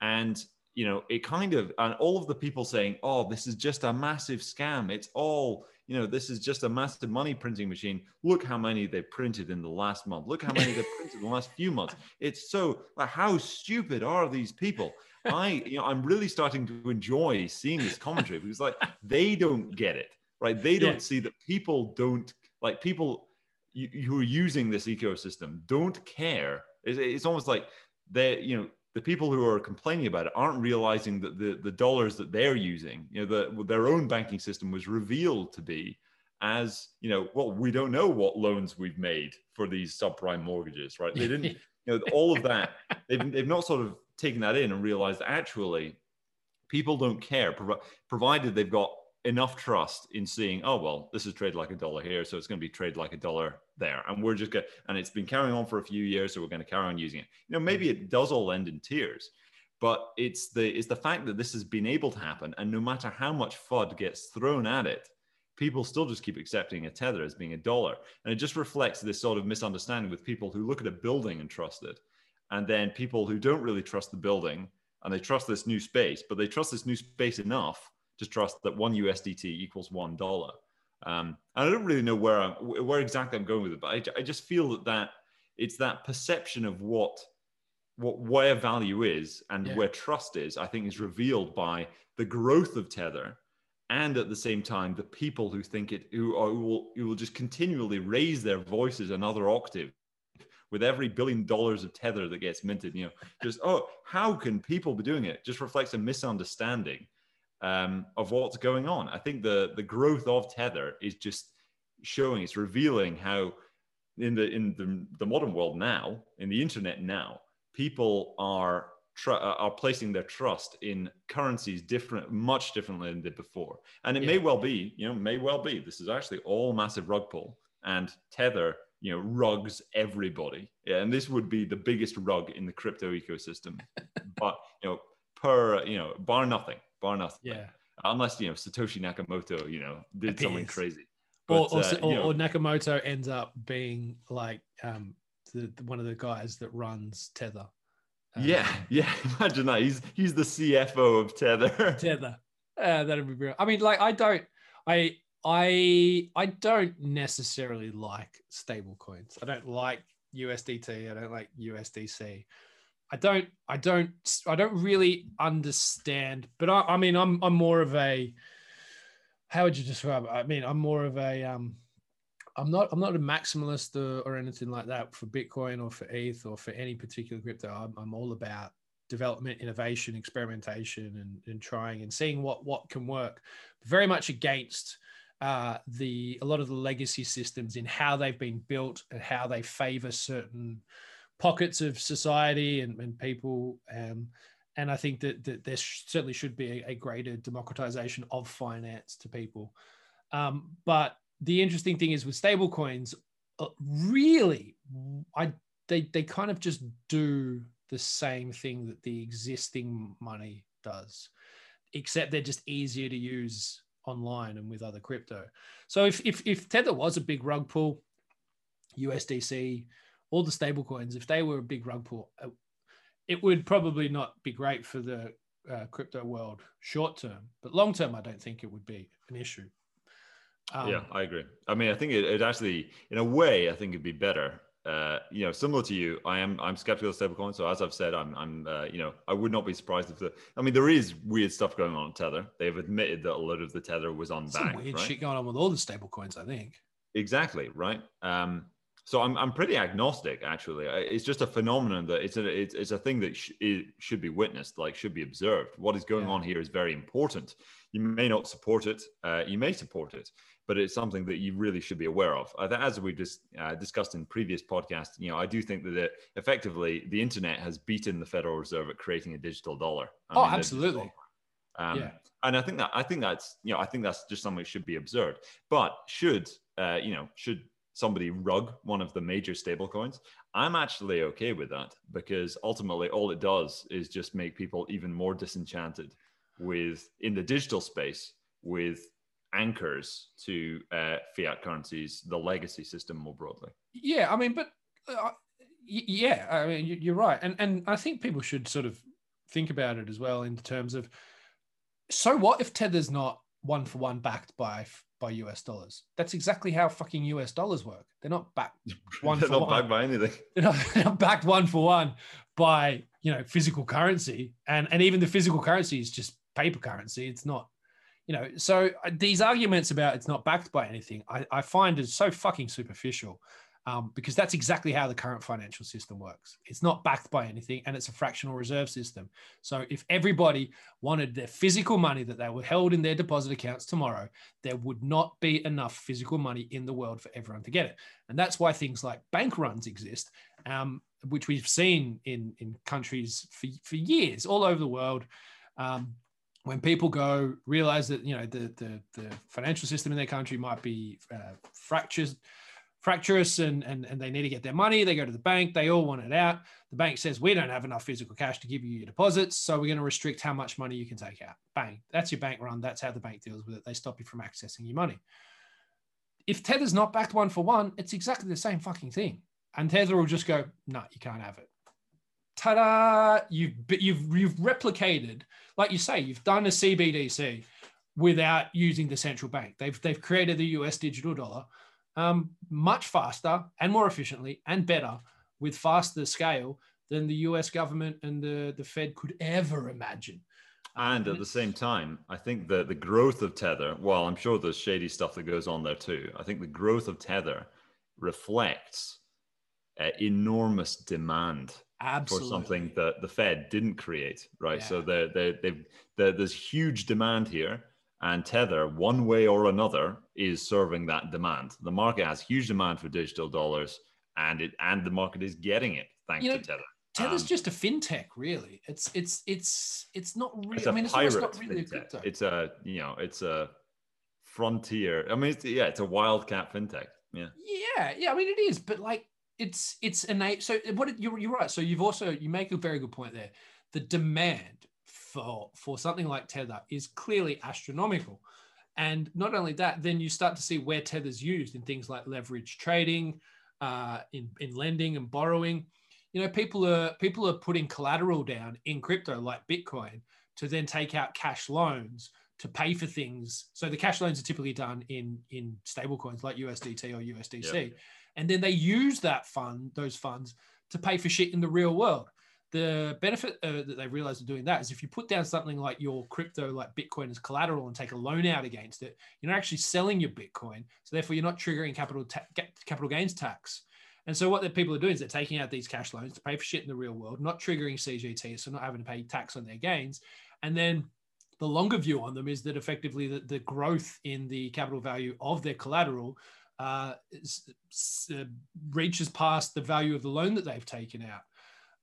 And you know, it kind of and all of the people saying, "Oh, this is just a massive scam. It's all you know, this is just a massive money printing machine. Look how many they printed in the last month. Look how many they printed in the last few months. It's so like, how stupid are these people? I, you know, I'm really starting to enjoy seeing this commentary because like they don't get it, right? They don't yeah. see that people don't like people who are using this ecosystem don't care. It's, it's almost like they, you know, the people who are complaining about it aren't realizing that the, the dollars that they're using, you know, the, their own banking system was revealed to be as, you know, well, we don't know what loans we've made for these subprime mortgages, right? They didn't, you know, all of that, they've, they've not sort of taken that in and realized actually people don't care, provided they've got enough trust in seeing, oh well, this is traded like a dollar here, so it's going to be traded like a dollar there, and we're just going and it's been carrying on for a few years, so we're going to carry on using it. You know, maybe mm. it does all end in tears, but it's the it's the fact that this has been able to happen, and no matter how much FUD gets thrown at it, people still just keep accepting a tether as being a dollar, and it just reflects this sort of misunderstanding with people who look at a building and trust it, and then people who don't really trust the building and they trust this new space, but they trust this new space enough to trust that one USDT equals one dollar. Um, and I don't really know where I'm, where exactly I'm going with it, but I, I just feel that that it's that perception of what what where value is and yeah. where trust is. I think is revealed by the growth of Tether, and at the same time the people who think it who, are, who will who will just continually raise their voices another octave with every billion dollars of tether that gets minted you know just oh how can people be doing it just reflects a misunderstanding um, of what's going on. I think the the growth of Tether is just showing, it's revealing how in the in the, the modern world now, in the internet now, people are tr- uh, are placing their trust in currencies different, much differently than they did before. And it yeah. may well be, you know, may well be this is actually all massive rug pull, and Tether you know rugs everybody yeah and this would be the biggest rug in the crypto ecosystem but you know per you know bar nothing bar nothing. Yeah. Unless you know Satoshi Nakamoto, you know, did Appears. something crazy. But, or, or, uh, or, know, or, Nakamoto ends up being like um, the, one of the guys that runs Tether. Um, yeah, yeah. Imagine that. He's he's the CFO of Tether. Tether. Uh, that'd be brilliant. I mean, like, I don't, I, I, I don't necessarily like stable coins. I don't like USDT. I don't like USDC. I don't, I don't, I don't really understand. But I, I mean, I'm, I'm more of a. How would you describe it? I mean, I'm more of a. Um, I'm not, I'm not a maximalist or, or anything like that for Bitcoin or for ETH or for any particular crypto. I'm, I'm all about development, innovation, experimentation, and, and trying and seeing what what can work. Very much against uh, the a lot of the legacy systems in how they've been built and how they favor certain pockets of society and, and people. Um, and I think that, that there certainly should be a, a, greater democratization of finance to people. Um, but the interesting thing is with stablecoins, uh, really, I they they kind of just do the same thing that the existing money does, except they're just easier to use online and with other crypto. So if if, if Tether was a big rug pull, USDC, all the stable coins, if they were a big rug pull, uh, it would probably not be great for the uh, crypto world short term, but long term, I don't think it would be an issue. Um, yeah, I agree. I mean, I think it, it, actually, in a way, I think it'd be better. Uh, you know, similar to you, I am I'm skeptical of stablecoins. So as I've said, I'm I'm uh, you know I would not be surprised if the I mean there is weird stuff going on Tether. They've admitted that a lot of the Tether was on back. Weird right? shit going on with all the stablecoins. I think. Exactly right. Um, so I'm, I'm pretty agnostic actually. It's just a phenomenon that it's a it's, it's a thing that sh- should be witnessed, like should be observed. What is going yeah. on here is very important. You may not support it, uh, you may support it, but it's something that you really should be aware of. Uh, as we just uh, discussed in previous podcasts, you know, I do think that it, effectively the internet has beaten the Federal Reserve at creating a digital dollar. I oh, mean, absolutely. Um, yeah. And I think that I think that's you know I think that's just something that should be observed. But should uh, you know should somebody rug one of the major stablecoins, I'm actually okay with that because ultimately all it does is just make people even more disenchanted with in the digital space with anchors to uh, fiat currencies, the legacy system more broadly. Yeah, I mean, but uh, yeah, I mean, you're right, and and I think people should sort of think about it as well in terms of so what if Tether's not one for one backed by by US dollars. That's exactly how fucking US dollars work. They're not backed one they're not one. backed by anything. They're not, they're not backed one for one by you know physical currency, and and even the physical currency is just paper currency. It's not, you know. So uh, these arguments about it's not backed by anything, I, I find is so fucking superficial um, because that's exactly how the current financial system works. It's not backed by anything and it's a fractional reserve system. So if everybody wanted their physical money that they were held in their deposit accounts tomorrow, there would not be enough physical money in the world for everyone to get it. And that's why things like bank runs exist, um, which we've seen in, in countries for, for years all over the world. Um, when people go realize that you know the the, the financial system in their country might be uh, fractured fractious and, and and they need to get their money they go to the bank they all want it out. The bank says we don't have enough physical cash to give you your deposits so we're going to restrict how much money you can take out. Bang. That's your bank run. That's how the bank deals with it. They stop you from accessing your money. If tether's not backed one for one it's exactly the same fucking thing. And tether will just go no you can't have it. Ta-da! You've you've you've replicated like you say you've done a cbdc without using the central bank. They've they've created the us digital dollar um, much faster and more efficiently and better with faster scale than the US government and the, the Fed could ever imagine. And at the same time, I think that the growth of Tether, well, I'm sure there's shady stuff that goes on there too. I think the growth of Tether reflects uh, enormous demand Absolutely. for something that the Fed didn't create, right? Yeah. So they're, they're, they've, they're, there's huge demand here and Tether, one way or another, is serving that demand. The market has huge demand for digital dollars, and it and the market is getting it thanks You know, to Tether. Tether's Um, just a fintech, really. It's it's it's it's not really. It's I a mean, it's pirate not really a fintech. crypto. It's a you know, it's a frontier. I mean, it's, yeah, it's a wildcat fintech. Yeah, Yeah, yeah. I mean, it is, but like, it's it's innate. So what you're you're right. So you've also you make a very good point there. The demand for for something like Tether is clearly astronomical, and not only that, then you start to see where Tether's used in things like leverage trading, uh, in in lending and borrowing. You know, people are people are putting collateral down in crypto like Bitcoin to then take out cash loans to pay for things. So the cash loans are typically done in in stable coins like USDT or USDC. Yeah. And then they use that fund, those funds, to pay for shit in the real world. The benefit uh, that they realized of doing that is if you put down something like your crypto, like Bitcoin, as collateral and take a loan out against it, you're not actually selling your Bitcoin. So therefore, you're not triggering capital ta- capital gains tax. And so what the people are doing is they're taking out these cash loans to pay for shit in the real world, not triggering CGT, so not having to pay tax on their gains. And then the longer view on them is that effectively the, the growth in the capital value of their collateral uh, reaches past the value of the loan that they've taken out.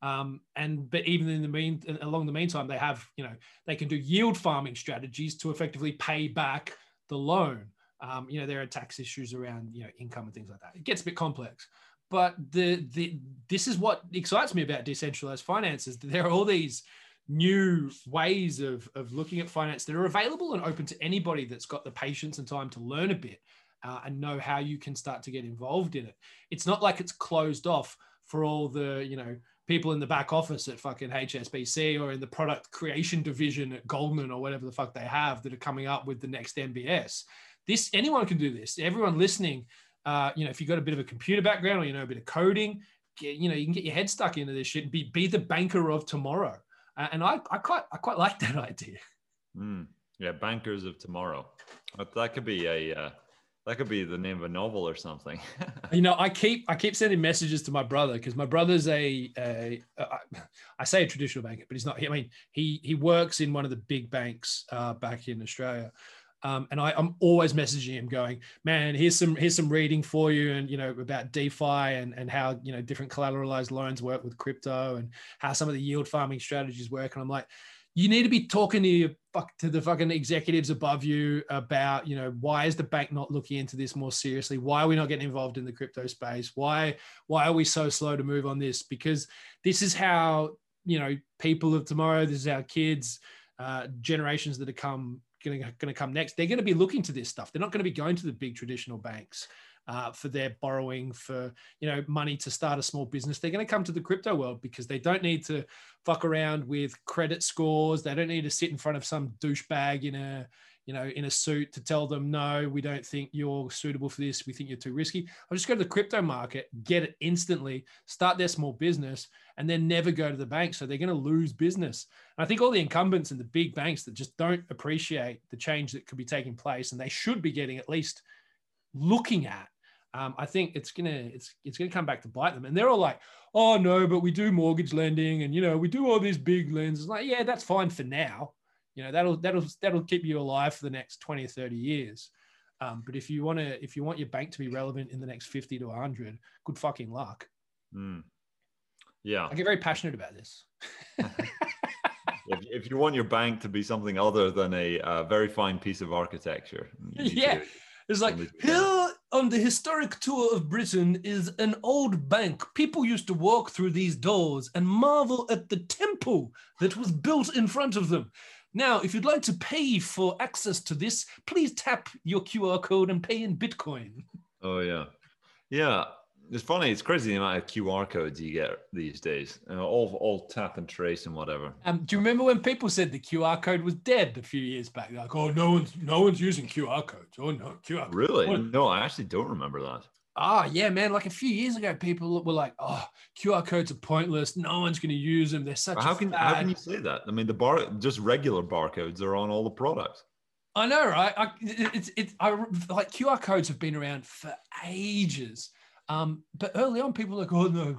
Um, and but even in the mean along the meantime, they have you know they can do yield farming strategies to effectively pay back the loan. Um, you know there are tax issues around you know income and things like that. It gets a bit complex, but the the this is what excites me about decentralized finance is that there are all these new ways of, of looking at finance that are available and open to anybody that's got the patience and time to learn a bit uh, and know how you can start to get involved in it. It's not like it's closed off for all the, you know, people in the back office at fucking HSBC or in the product creation division at Goldman or whatever the fuck they have that are coming up with the next MBS. This anyone can do this. Everyone listening, uh, you know, if you've got a bit of a computer background or you know a bit of coding, get, you know, you can get your head stuck into this shit and be be the banker of tomorrow. Uh, and I, I quite I quite like that idea. Mm. yeah, bankers of tomorrow. But that could be a uh, that could be the name of a novel or something. You know, I keep I keep sending messages to my brother because my brother's a, a, a I say a traditional banker, but he's not. I mean, he he works in one of the big banks uh, back in Australia. Um, and I, I'm always messaging him, going, "Man, here's some here's some reading for you, and you know about DeFi and and how you know different collateralized loans work with crypto, and how some of the yield farming strategies work." And I'm like, "You need to be talking to your to the fucking executives above you about you know why is the bank not looking into this more seriously? Why are we not getting involved in the crypto space? Why why are we so slow to move on this? Because this is how you know people of tomorrow. This is our kids, uh, generations that are come going to come next. They're going to be looking to this stuff. They're not going to be going to the big traditional banks uh, for their borrowing for you know money to start a small business. They're going to come to the crypto world because they don't need to fuck around with credit scores. They don't need to sit in front of some douchebag in a you know in a suit to tell them no, we don't think you're suitable for this. We think you're too risky. I'll just go to the crypto market, get it instantly, start their small business, and then never go to the bank. So they're going to lose business. And I think all the incumbents and the big banks that just don't appreciate the change that could be taking place, and they should be getting at least looking at. Um, I think it's gonna it's it's gonna come back to bite them, and they're all like, "Oh no, but we do mortgage lending, and you know we do all these big lends." It's like, yeah, that's fine for now. You know that'll that'll that'll keep you alive for the next twenty or thirty years. Um, but if you want to if you want your bank to be relevant in the next fifty to hundred, good fucking luck. Mm. Yeah. I get very passionate about this. if, if you want your bank to be something other than a uh, very fine piece of architecture, Yeah. to- It's like on the historic tour of Britain is an old bank. People used to walk through these doors and marvel at the temple that was built in front of them. Now, if you'd like to pay for access to this, please tap your QR code and pay in Bitcoin. Oh yeah, yeah. It's funny. It's crazy the amount of QR codes you get these days. Uh, all all tap and trace and whatever. Um, do you remember when people said the QR code was dead a few years back? Like, oh, no one's no one's using QR codes. Oh no, QR. Code. Really? What? No, I actually don't remember that. Ah, yeah, man. Like a few years ago, people were like, "Oh, QR codes are pointless. No one's going to use them. They're such how can fad." how can you say that? I mean, the bar just regular barcodes are on all the products. I know, right? I, it's it's I like QR codes have been around for ages. Um, but early on, people were like, "Oh no,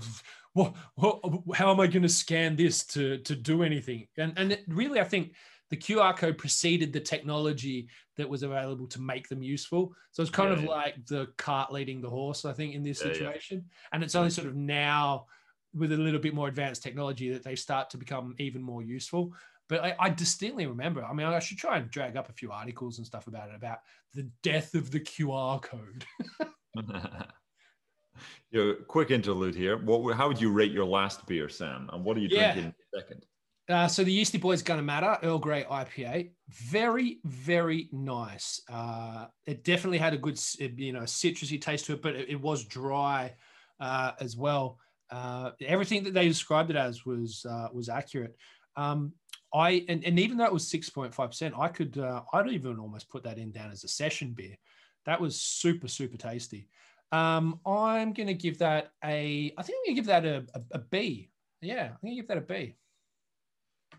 what, what, how am I going to scan this to to do anything?" And and it, really, I think the QR code preceded the technology that was available to make them useful. So it's kind Yeah, of yeah. like the cart leading the horse, I think, in this yeah. situation. And it's only sort of now with a little bit more advanced technology that they start to become even more useful. But I, I distinctly remember. I mean, I should try and drag up a few articles and stuff about it about the death of the QR code. you know, quick interlude here. What? How would you rate your last beer, Sam? And what are you Yeah. drinking second? Uh, so the Yeastie Boys Gunnamatta Earl Grey IPA, very very nice. Uh, it definitely had a good you know citrusy taste to it, but it, it was dry uh, as well. Uh, everything that they described it as was uh, was accurate. Um, I and, and even though it was six point five percent, I could uh, I'd even almost put that in down as a session beer. That was super super tasty. Um, I'm gonna give that a I think I'm gonna give that a, a, a B. Yeah, I'm gonna give that a B.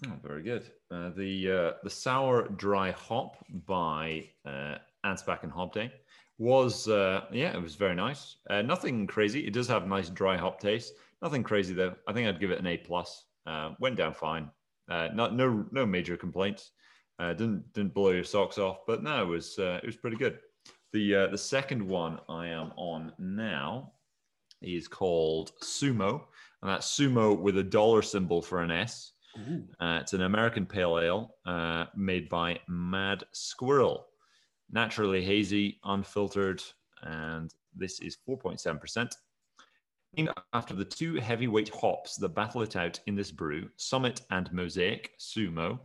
Oh, very good. Uh, the uh, the sour dry hop by uh, Ansbach and Hobday was uh, yeah, it was very nice. Uh, nothing crazy. It does have nice dry hop taste. Nothing crazy though. I think I'd give it an A plus. Uh, went down fine. Uh, not no no major complaints. Didn't didn't blow your socks off, but no, it was it was pretty good. The uh, the second one I am on now is called Sumo, and that's Sumo with a dollar symbol for an S. Uh, it's an American pale ale uh, made by Mad Squirrel. Naturally hazy, unfiltered, and this is 4.7%. Named after the two heavyweight hops that battle it out in this brew, Summit and Mosaic, Sumo.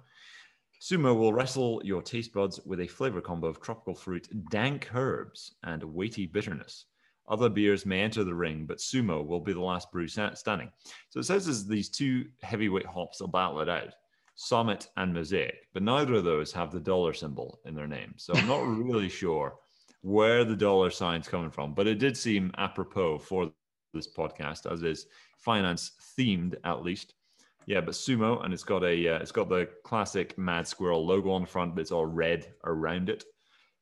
Sumo will wrestle your taste buds with a flavor combo of tropical fruit, dank herbs, and weighty bitterness. Other beers may enter the ring, but Sumo will be the last brew sta- standing. So it says there's these two heavyweight hops will battle it out, Summit and Mosaic, but neither of those have the dollar symbol in their name. So I'm not really sure where the dollar sign's coming from, but it did seem apropos for this podcast, as is finance themed at least. Yeah, but sumo, and it's got a uh, it's got the classic Mad Squirrel logo on the front, but it's all red around it.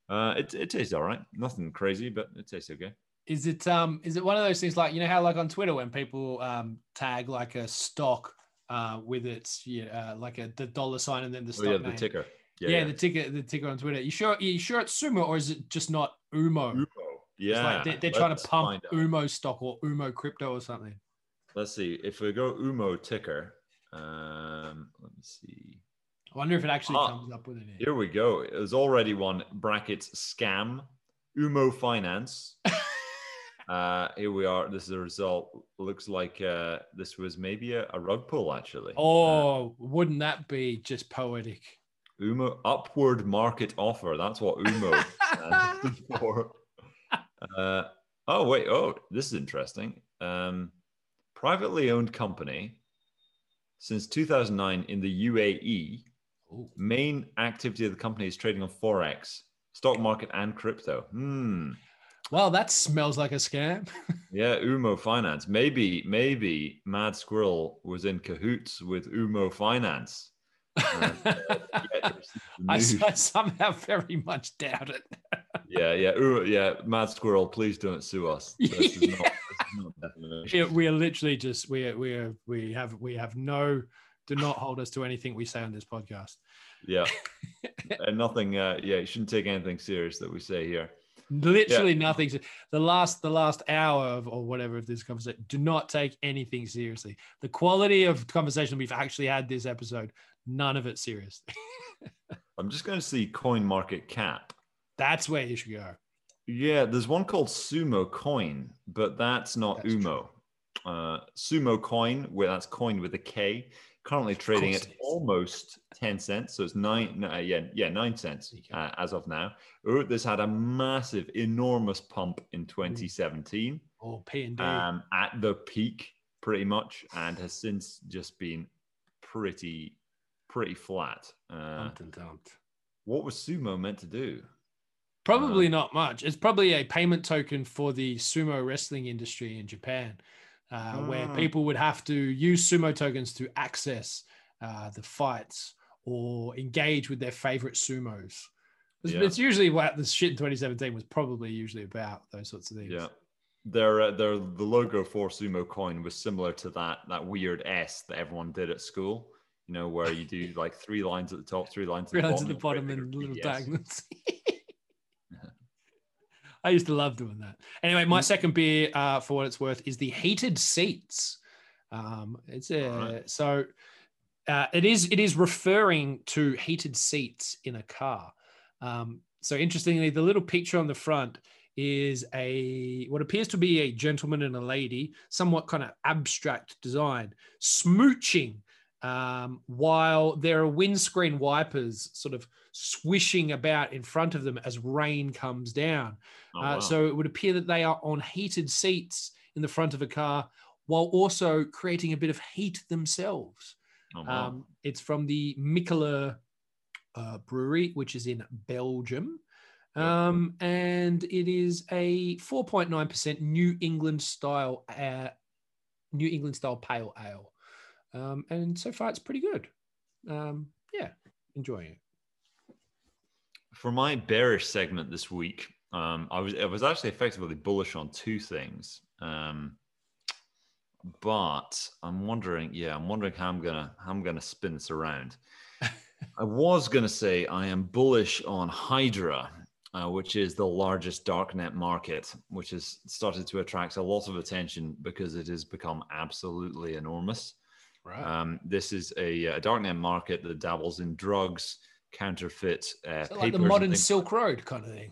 Uh, it it tastes all right, nothing crazy, but it tastes okay. Is it um is it one of those things like you know how like on Twitter when people um tag like a stock uh with its yeah uh, like a the dollar sign and then the stock Oh stock yeah, the ticker. Yeah, the ticker the ticker on Twitter. You sure you sure it's Sumo or is it just not Umo? Umo. Yeah, like they're, they're trying to pump. Umo stock or Umo crypto or something. Let's see if we go Umo ticker. Um, let me see. I wonder if it actually Ah, comes up with it. Here we go. There's already one brackets scam. Umo Finance. uh, here we are. This is the result. Looks like uh, this was maybe a, a rug pull actually. Uh, Oh, wouldn't that be just poetic? Umo upward market offer. That's what Umo stands for. Uh, oh wait. Oh, this is interesting. Um, privately owned company since 2009 in the UAE. Ooh. Main activity of the company is trading on forex, stock market, and crypto. Hmm. Well, that smells like a scam. Yeah, Umo Finance. Maybe, maybe Mad Squirrel was in cahoots with Umo Finance. Uh, yeah, to receive the I, somehow very much doubt it. yeah, yeah, Umo, yeah. Mad Squirrel, please don't sue us. This is this is not We are literally just we are, we are, we have we have no do not hold us to anything we say on this podcast. Yeah, and nothing. Uh, yeah, you shouldn't take anything serious that we say here. Literally nothing. The last the last hour of or whatever of this conversation, do not take anything seriously. The quality of conversation we've actually had this episode, None of it serious. I'm just going to see CoinMarketCap. That's where you should go. Yeah, there's one called Sumokoin, but that's not That's Umo. Uh, Sumokoin, where that's coin with a K, currently trading at almost 10 cents. So it's nine, uh, yeah, yeah, nine cents There you go. uh, as of now. Uh, This had a massive, enormous pump in 2017 Or P and D. um, at the peak, pretty much, and has since just been pretty, pretty flat. Uh, Dumped and dumped. what was Sumo meant to do? Probably not much. It's probably a payment token for the sumo wrestling industry in Japan, uh, where Ah. people would have to use sumo tokens to access uh, the fights or engage with their favorite sumos. It's, Yeah. it's usually what the shit in 2017 was probably usually about those sorts of things. Yeah. Their, uh, their the logo for Sumokoin was similar to that that weird S that everyone did at school. You know, where you do like three lines at the top, three lines at Three the lines bottom, at the bottom and little diagonals. I used to love doing that. Anyway, my second beer, uh, for what it's worth, is the heated seats. Um, it's a Alright. so uh, it is it is referring to heated seats in a car. Um, so interestingly, the little picture on the front is a what appears to be a gentleman and a lady, somewhat kind of abstract design, smooching um, while there are windscreen wipers sort of swishing about in front of them as rain comes down. Oh, Uh. So it would appear that they are on heated seats in the front of a car while also creating a bit of heat themselves. Oh, wow. Um, it's from the Mikkeller uh, Brewery, which is in Belgium. Um, and it is a 4.9% New England style, uh, New England style pale ale. Um, and so far it's pretty good. Um, yeah, enjoying it. For my bearish segment this week, um, I was I was actually effectively bullish on two things. Um, but I'm wondering, yeah, I'm wondering how I'm gonna how I'm gonna spin this around. I was gonna say I am bullish on Hydra, uh, which is the largest darknet market, which has started to attract a lot of attention because it has become absolutely enormous. Right. Um, this is a, a darknet market that dabbles in drugs, counterfeit uh, so like the modern. Silk Road kind of thing.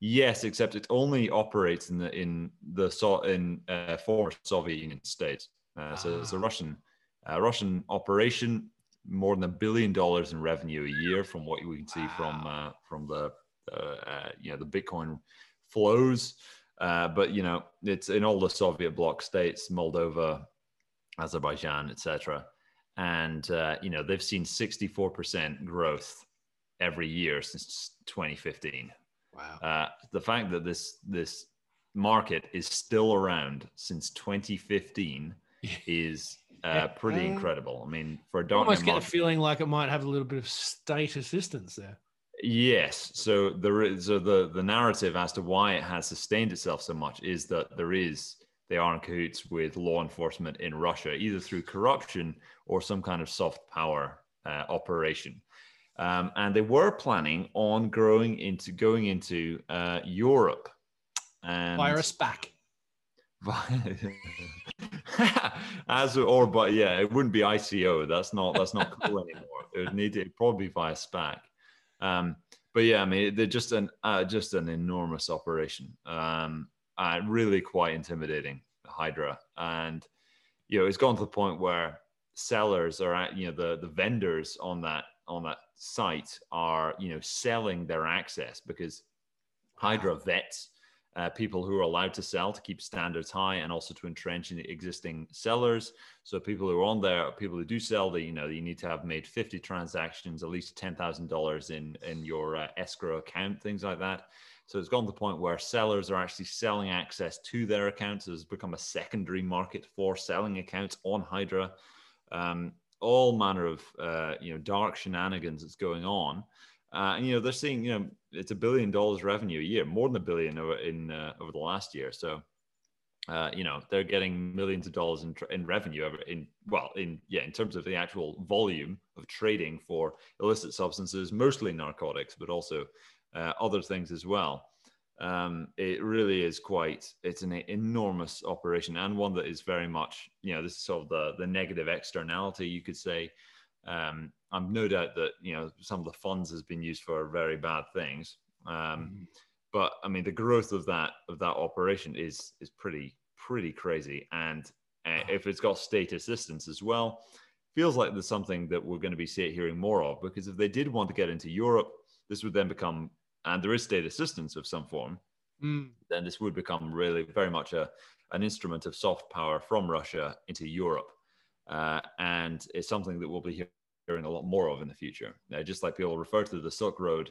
Yes, except it only operates in the in the so in uh, former Soviet Union states. Uh, so it's a Ah. Russian uh, Russian operation, more than a billion dollars in revenue a year, from what we can see from uh, from the uh, uh, you know the Bitcoin flows. Uh, but you know it's in all the Soviet bloc states, Moldova, Azerbaijan, etc. And uh, you know they've seen 64% growth every year since 2015 Wow. uh, the fact that this this market is still around since 2015 is uh, pretty Uh, incredible. I mean, for a dark almost get market, feeling like it might have a little bit of state assistance there. yes. So there is so the the narrative as to why it has sustained itself so much is that there is they are in cahoots with law enforcement in Russia, either through corruption or some kind of soft power uh, operation. Um, and they were planning on growing into going into uh, Europe. And Fire us back. As or but yeah, it wouldn't be ICO. That's not that's not cool anymore. It would need to probably be via SPAC. Um, but yeah, I mean they're just an uh, just an enormous operation. Um, uh, really quite intimidating, Hydra, and you know it's gone to the point where sellers are at you know the the vendors on that on that site are you know selling their access because Hydra vets uh, people who are allowed to sell to keep standards high and also to entrench in the existing sellers. So people who are on there, people who do sell, they, you know, you need to have made 50 transactions, at least $10,000 in, in your uh, escrow account, things like that. So it's gone to the point where sellers are actually selling access to their accounts. It's become a secondary market for selling accounts on Hydra. Um, all manner of, uh, you know, dark shenanigans that's going on. Uh, and you know they're seeing you know it's a billion dollars revenue a year, more than a billion over in uh, over the last year. So uh, you know they're getting millions of dollars in, in revenue over in well in yeah in terms of the actual volume of trading for illicit substances, mostly narcotics, but also uh, other things as well. Um, it really is quite it's an enormous operation and one that is very much you know this is sort of the the negative externality you could say Um, I'm no doubt that you know some of the funds has been used for very bad things. Um, mm-hmm. But I mean, the growth of that of that operation is is pretty pretty crazy, and uh, if it's got state assistance as well, feels like there's something that we're going to be hearing more of. Because if they did want to get into Europe, this would then become, and there is state assistance of some form, mm. then this would become really very much a an instrument of soft power from Russia into Europe. Uh, and it's something that we'll be hearing a lot more of in the future. Uh, just like people refer to the Silk Road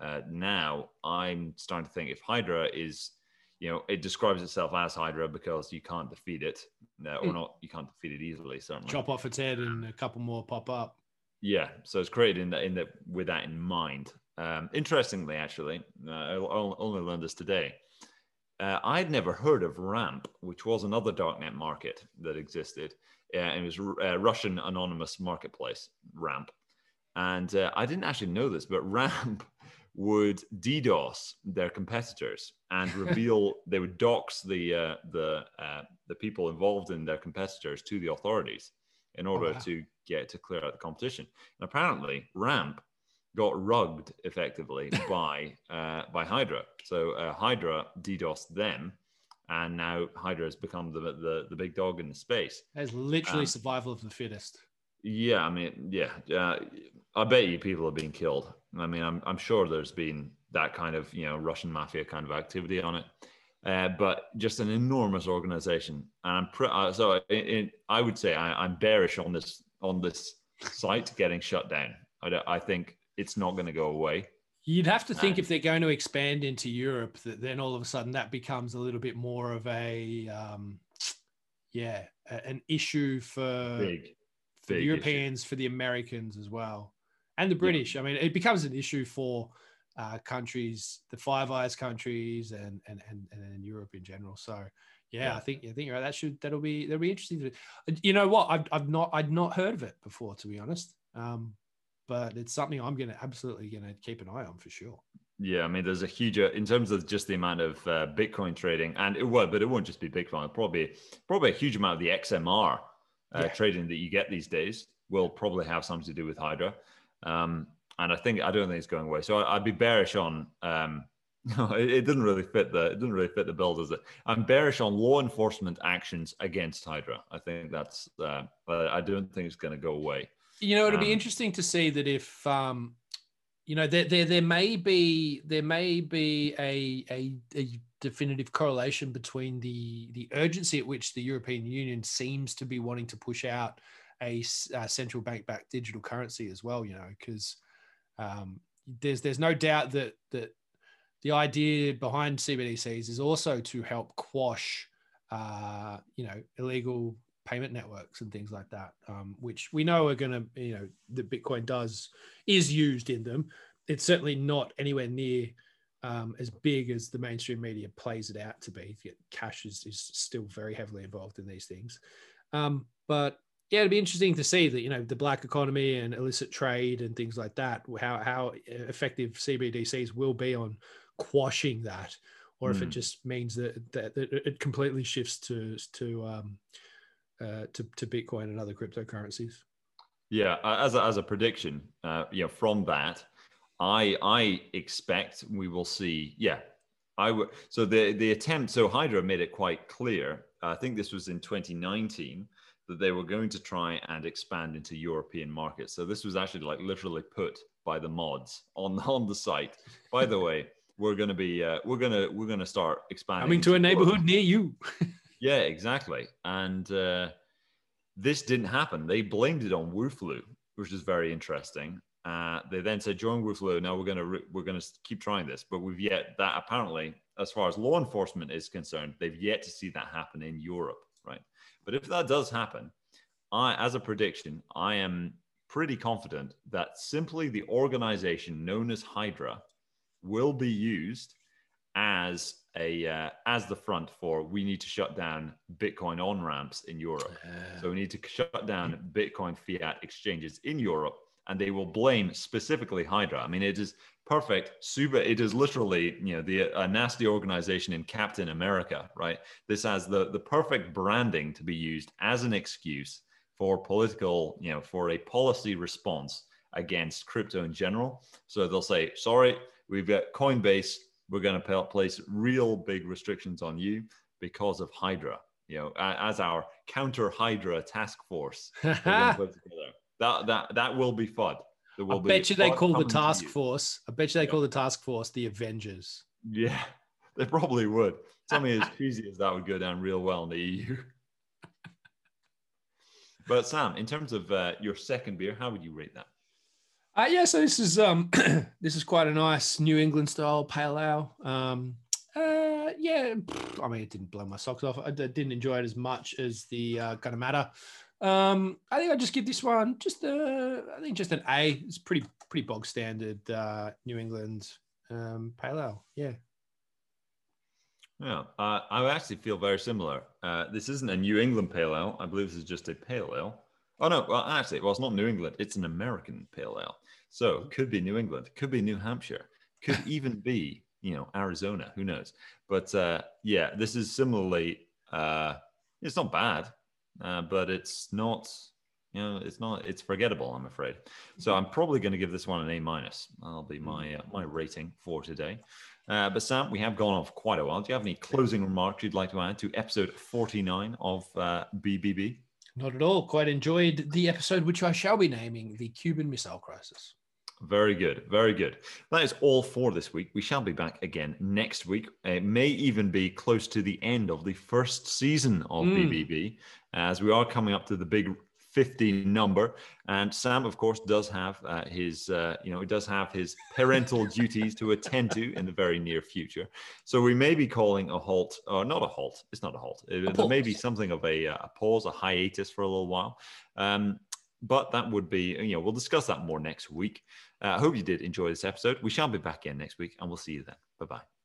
uh, now, I'm starting to think if Hydra is, you know, it describes itself as Hydra because you can't defeat it, uh, or mm. not, you can't defeat it easily. Certainly, chop off its head and a couple more pop up. Yeah, so it's created in that in that with that in mind. Um, interestingly, actually, uh, I only learned this today. Uh, I'd never heard of Ramp, which was another darknet market that existed. Uh, it was uh, Russian anonymous marketplace, Ramp. And uh, I didn't actually know this, but Ramp would DDoS their competitors and reveal they would dox the uh, the uh, the people involved in their competitors to the authorities in order oh, wow. to get to clear out the competition. And apparently, Ramp got rugged effectively by uh, by Hydra. So uh, Hydra DDoSed them, and now Hydra has become the the, the big dog in the space. It's literally um, survival of the fittest. Yeah, I mean, yeah, uh, I bet you people have been killed. I mean, I'm I'm sure there's been that kind of you know Russian mafia kind of activity on it. Uh, but just an enormous organization, and I'm pre- uh, so it, it, I would say I, am bearish on this on this site getting shut down. I, I think it's not going to go away. You'd have to think if they're going to expand into Europe, that then all of a sudden that becomes a little bit more of a, um, yeah, an issue for, big, for the Europeans, issue. for the Americans as well, and the British. Yeah. I mean, it becomes an issue for uh, countries, the Five Eyes countries, and and and and Europe in general. So, yeah, yeah, I think I think right. That should that'll be that'll be interesting. You know what? I've I've not I'd not heard of it before, to be honest. Um, but it's something I'm going to absolutely going to keep an eye on for sure. Yeah, I mean, there's a huge uh, in terms of just the amount of uh, Bitcoin trading, and it will, but it won't just be Bitcoin. Probably, probably a huge amount of the XMR uh, yeah. trading that you get these days will probably have something to do with Hydra. Um, and I think I don't think it's going away. So I, would be bearish on. Um, it, it doesn't really fit the it doesn't really fit the bill, does it? I'm bearish on law enforcement actions against Hydra. I think that's, uh, but I don't think it's going to go away. You know, it'll um, be interesting to see that if um, you know there, there there may be there may be a, a, a definitive correlation between the the urgency at which the European Union seems to be wanting to push out a, a central bank backed digital currency as well. You know, because um, there's there's no doubt that that the idea behind CBDCs is also to help quash uh, you know illegal payment networks and things like that, um, which we know are going to, you know, that Bitcoin does is used in them. It's certainly not anywhere near um, as big as the mainstream media plays it out to be. Cash is, is still very heavily involved in these things. Um, but yeah, it'd be interesting to see that, you know, the black economy and illicit trade and things like that, how, how effective CBDCs will be on quashing that, or mm. if it hmm. just means that, that, that, it completely shifts to, to, um, uh, to, to Bitcoin and other cryptocurrencies. Yeah, as a, as a prediction, uh, you know, from that, I I expect we will see. Yeah, I would. So the the attempt. So Hydra made it quite clear. I think this was in 2019 that they were going to try and expand into European markets. So this was actually like literally put by the mods on on the site. By the way, we're going to be uh, we're going to we're going to start expanding. Coming to a neighborhood near you. Yeah, exactly. And uh, this didn't happen. They blamed it on Woofloo, which is very interesting. Uh, they then said, "Join Woofloo. Now we're going to re- we're going to keep trying this." But we've yet that apparently, as far as law enforcement is concerned, they've yet to see that happen in Europe, right? But if that does happen, I, as a prediction, I am pretty confident that simply the organization known as Hydra will be used as a uh, as the front for we need to shut down Bitcoin on ramps in Europe. So we need to shut down Bitcoin fiat exchanges in Europe, and they will blame specifically Hydra. I mean, it is perfect. Super. It is literally you know the a nasty organization in Captain America, right? This has the the perfect branding to be used as an excuse for political, you know, for a policy response against crypto in general. So they'll say, sorry, we've got Coinbase, we're going to place real big restrictions on you because of Hydra. You know, as our counter Hydra task force. that that that will be fun. There will I bet you they call the task force. I bet you they yeah. call the task force the Avengers. Yeah, they probably would. Something as cheesy as that would go down real well in the EU. but Sam, in terms of uh, your second beer, how would you rate that? Uh, yeah, so this is um this is quite a nice New England style pale ale. Um, uh, yeah, I mean, it didn't blow my socks off. I didn't enjoy it as much as the uh, Matter. Um, I think I just give this one just a, I think just an A. It's pretty pretty bog standard uh, New England um, pale ale. Yeah. Yeah, uh, I actually feel very similar. Uh, this isn't a New England pale ale. I believe this is just a pale ale. Oh no, well actually, well it's not New England. It's an American pale ale. So it could be New England, could be New Hampshire, could even be you know Arizona. Who knows? But uh, yeah, this is similarly. Uh, it's not bad, uh, but it's not. You know, it's not. It's forgettable. I'm afraid. So I'm probably going to give this one an A minus. That'll be my uh, my rating for today. Uh, but Sam, we have gone off quite a while. Do you have any closing remarks you'd like to add to episode 49 of uh, BBB? Not at all. Quite enjoyed the episode, which I shall be naming the Cuban Missile Crisis. Very good. Very good. That is all for this week. We shall be back again next week. It may even be close to the end of the first season of mm. BBB, as we are coming up to the big 50 number. And Sam, of course, does have uh, his, uh, you know, he does have his parental duties to attend to in the very near future. So we may be calling a halt, or not a halt. It's not a halt. It, there may be something of a, uh, a, pause, a hiatus for a little while. Um, but that would be, you know, we'll discuss that more next week. Uh, I hope you did enjoy this episode. We shall be back again next week, and we'll see you then. Bye bye.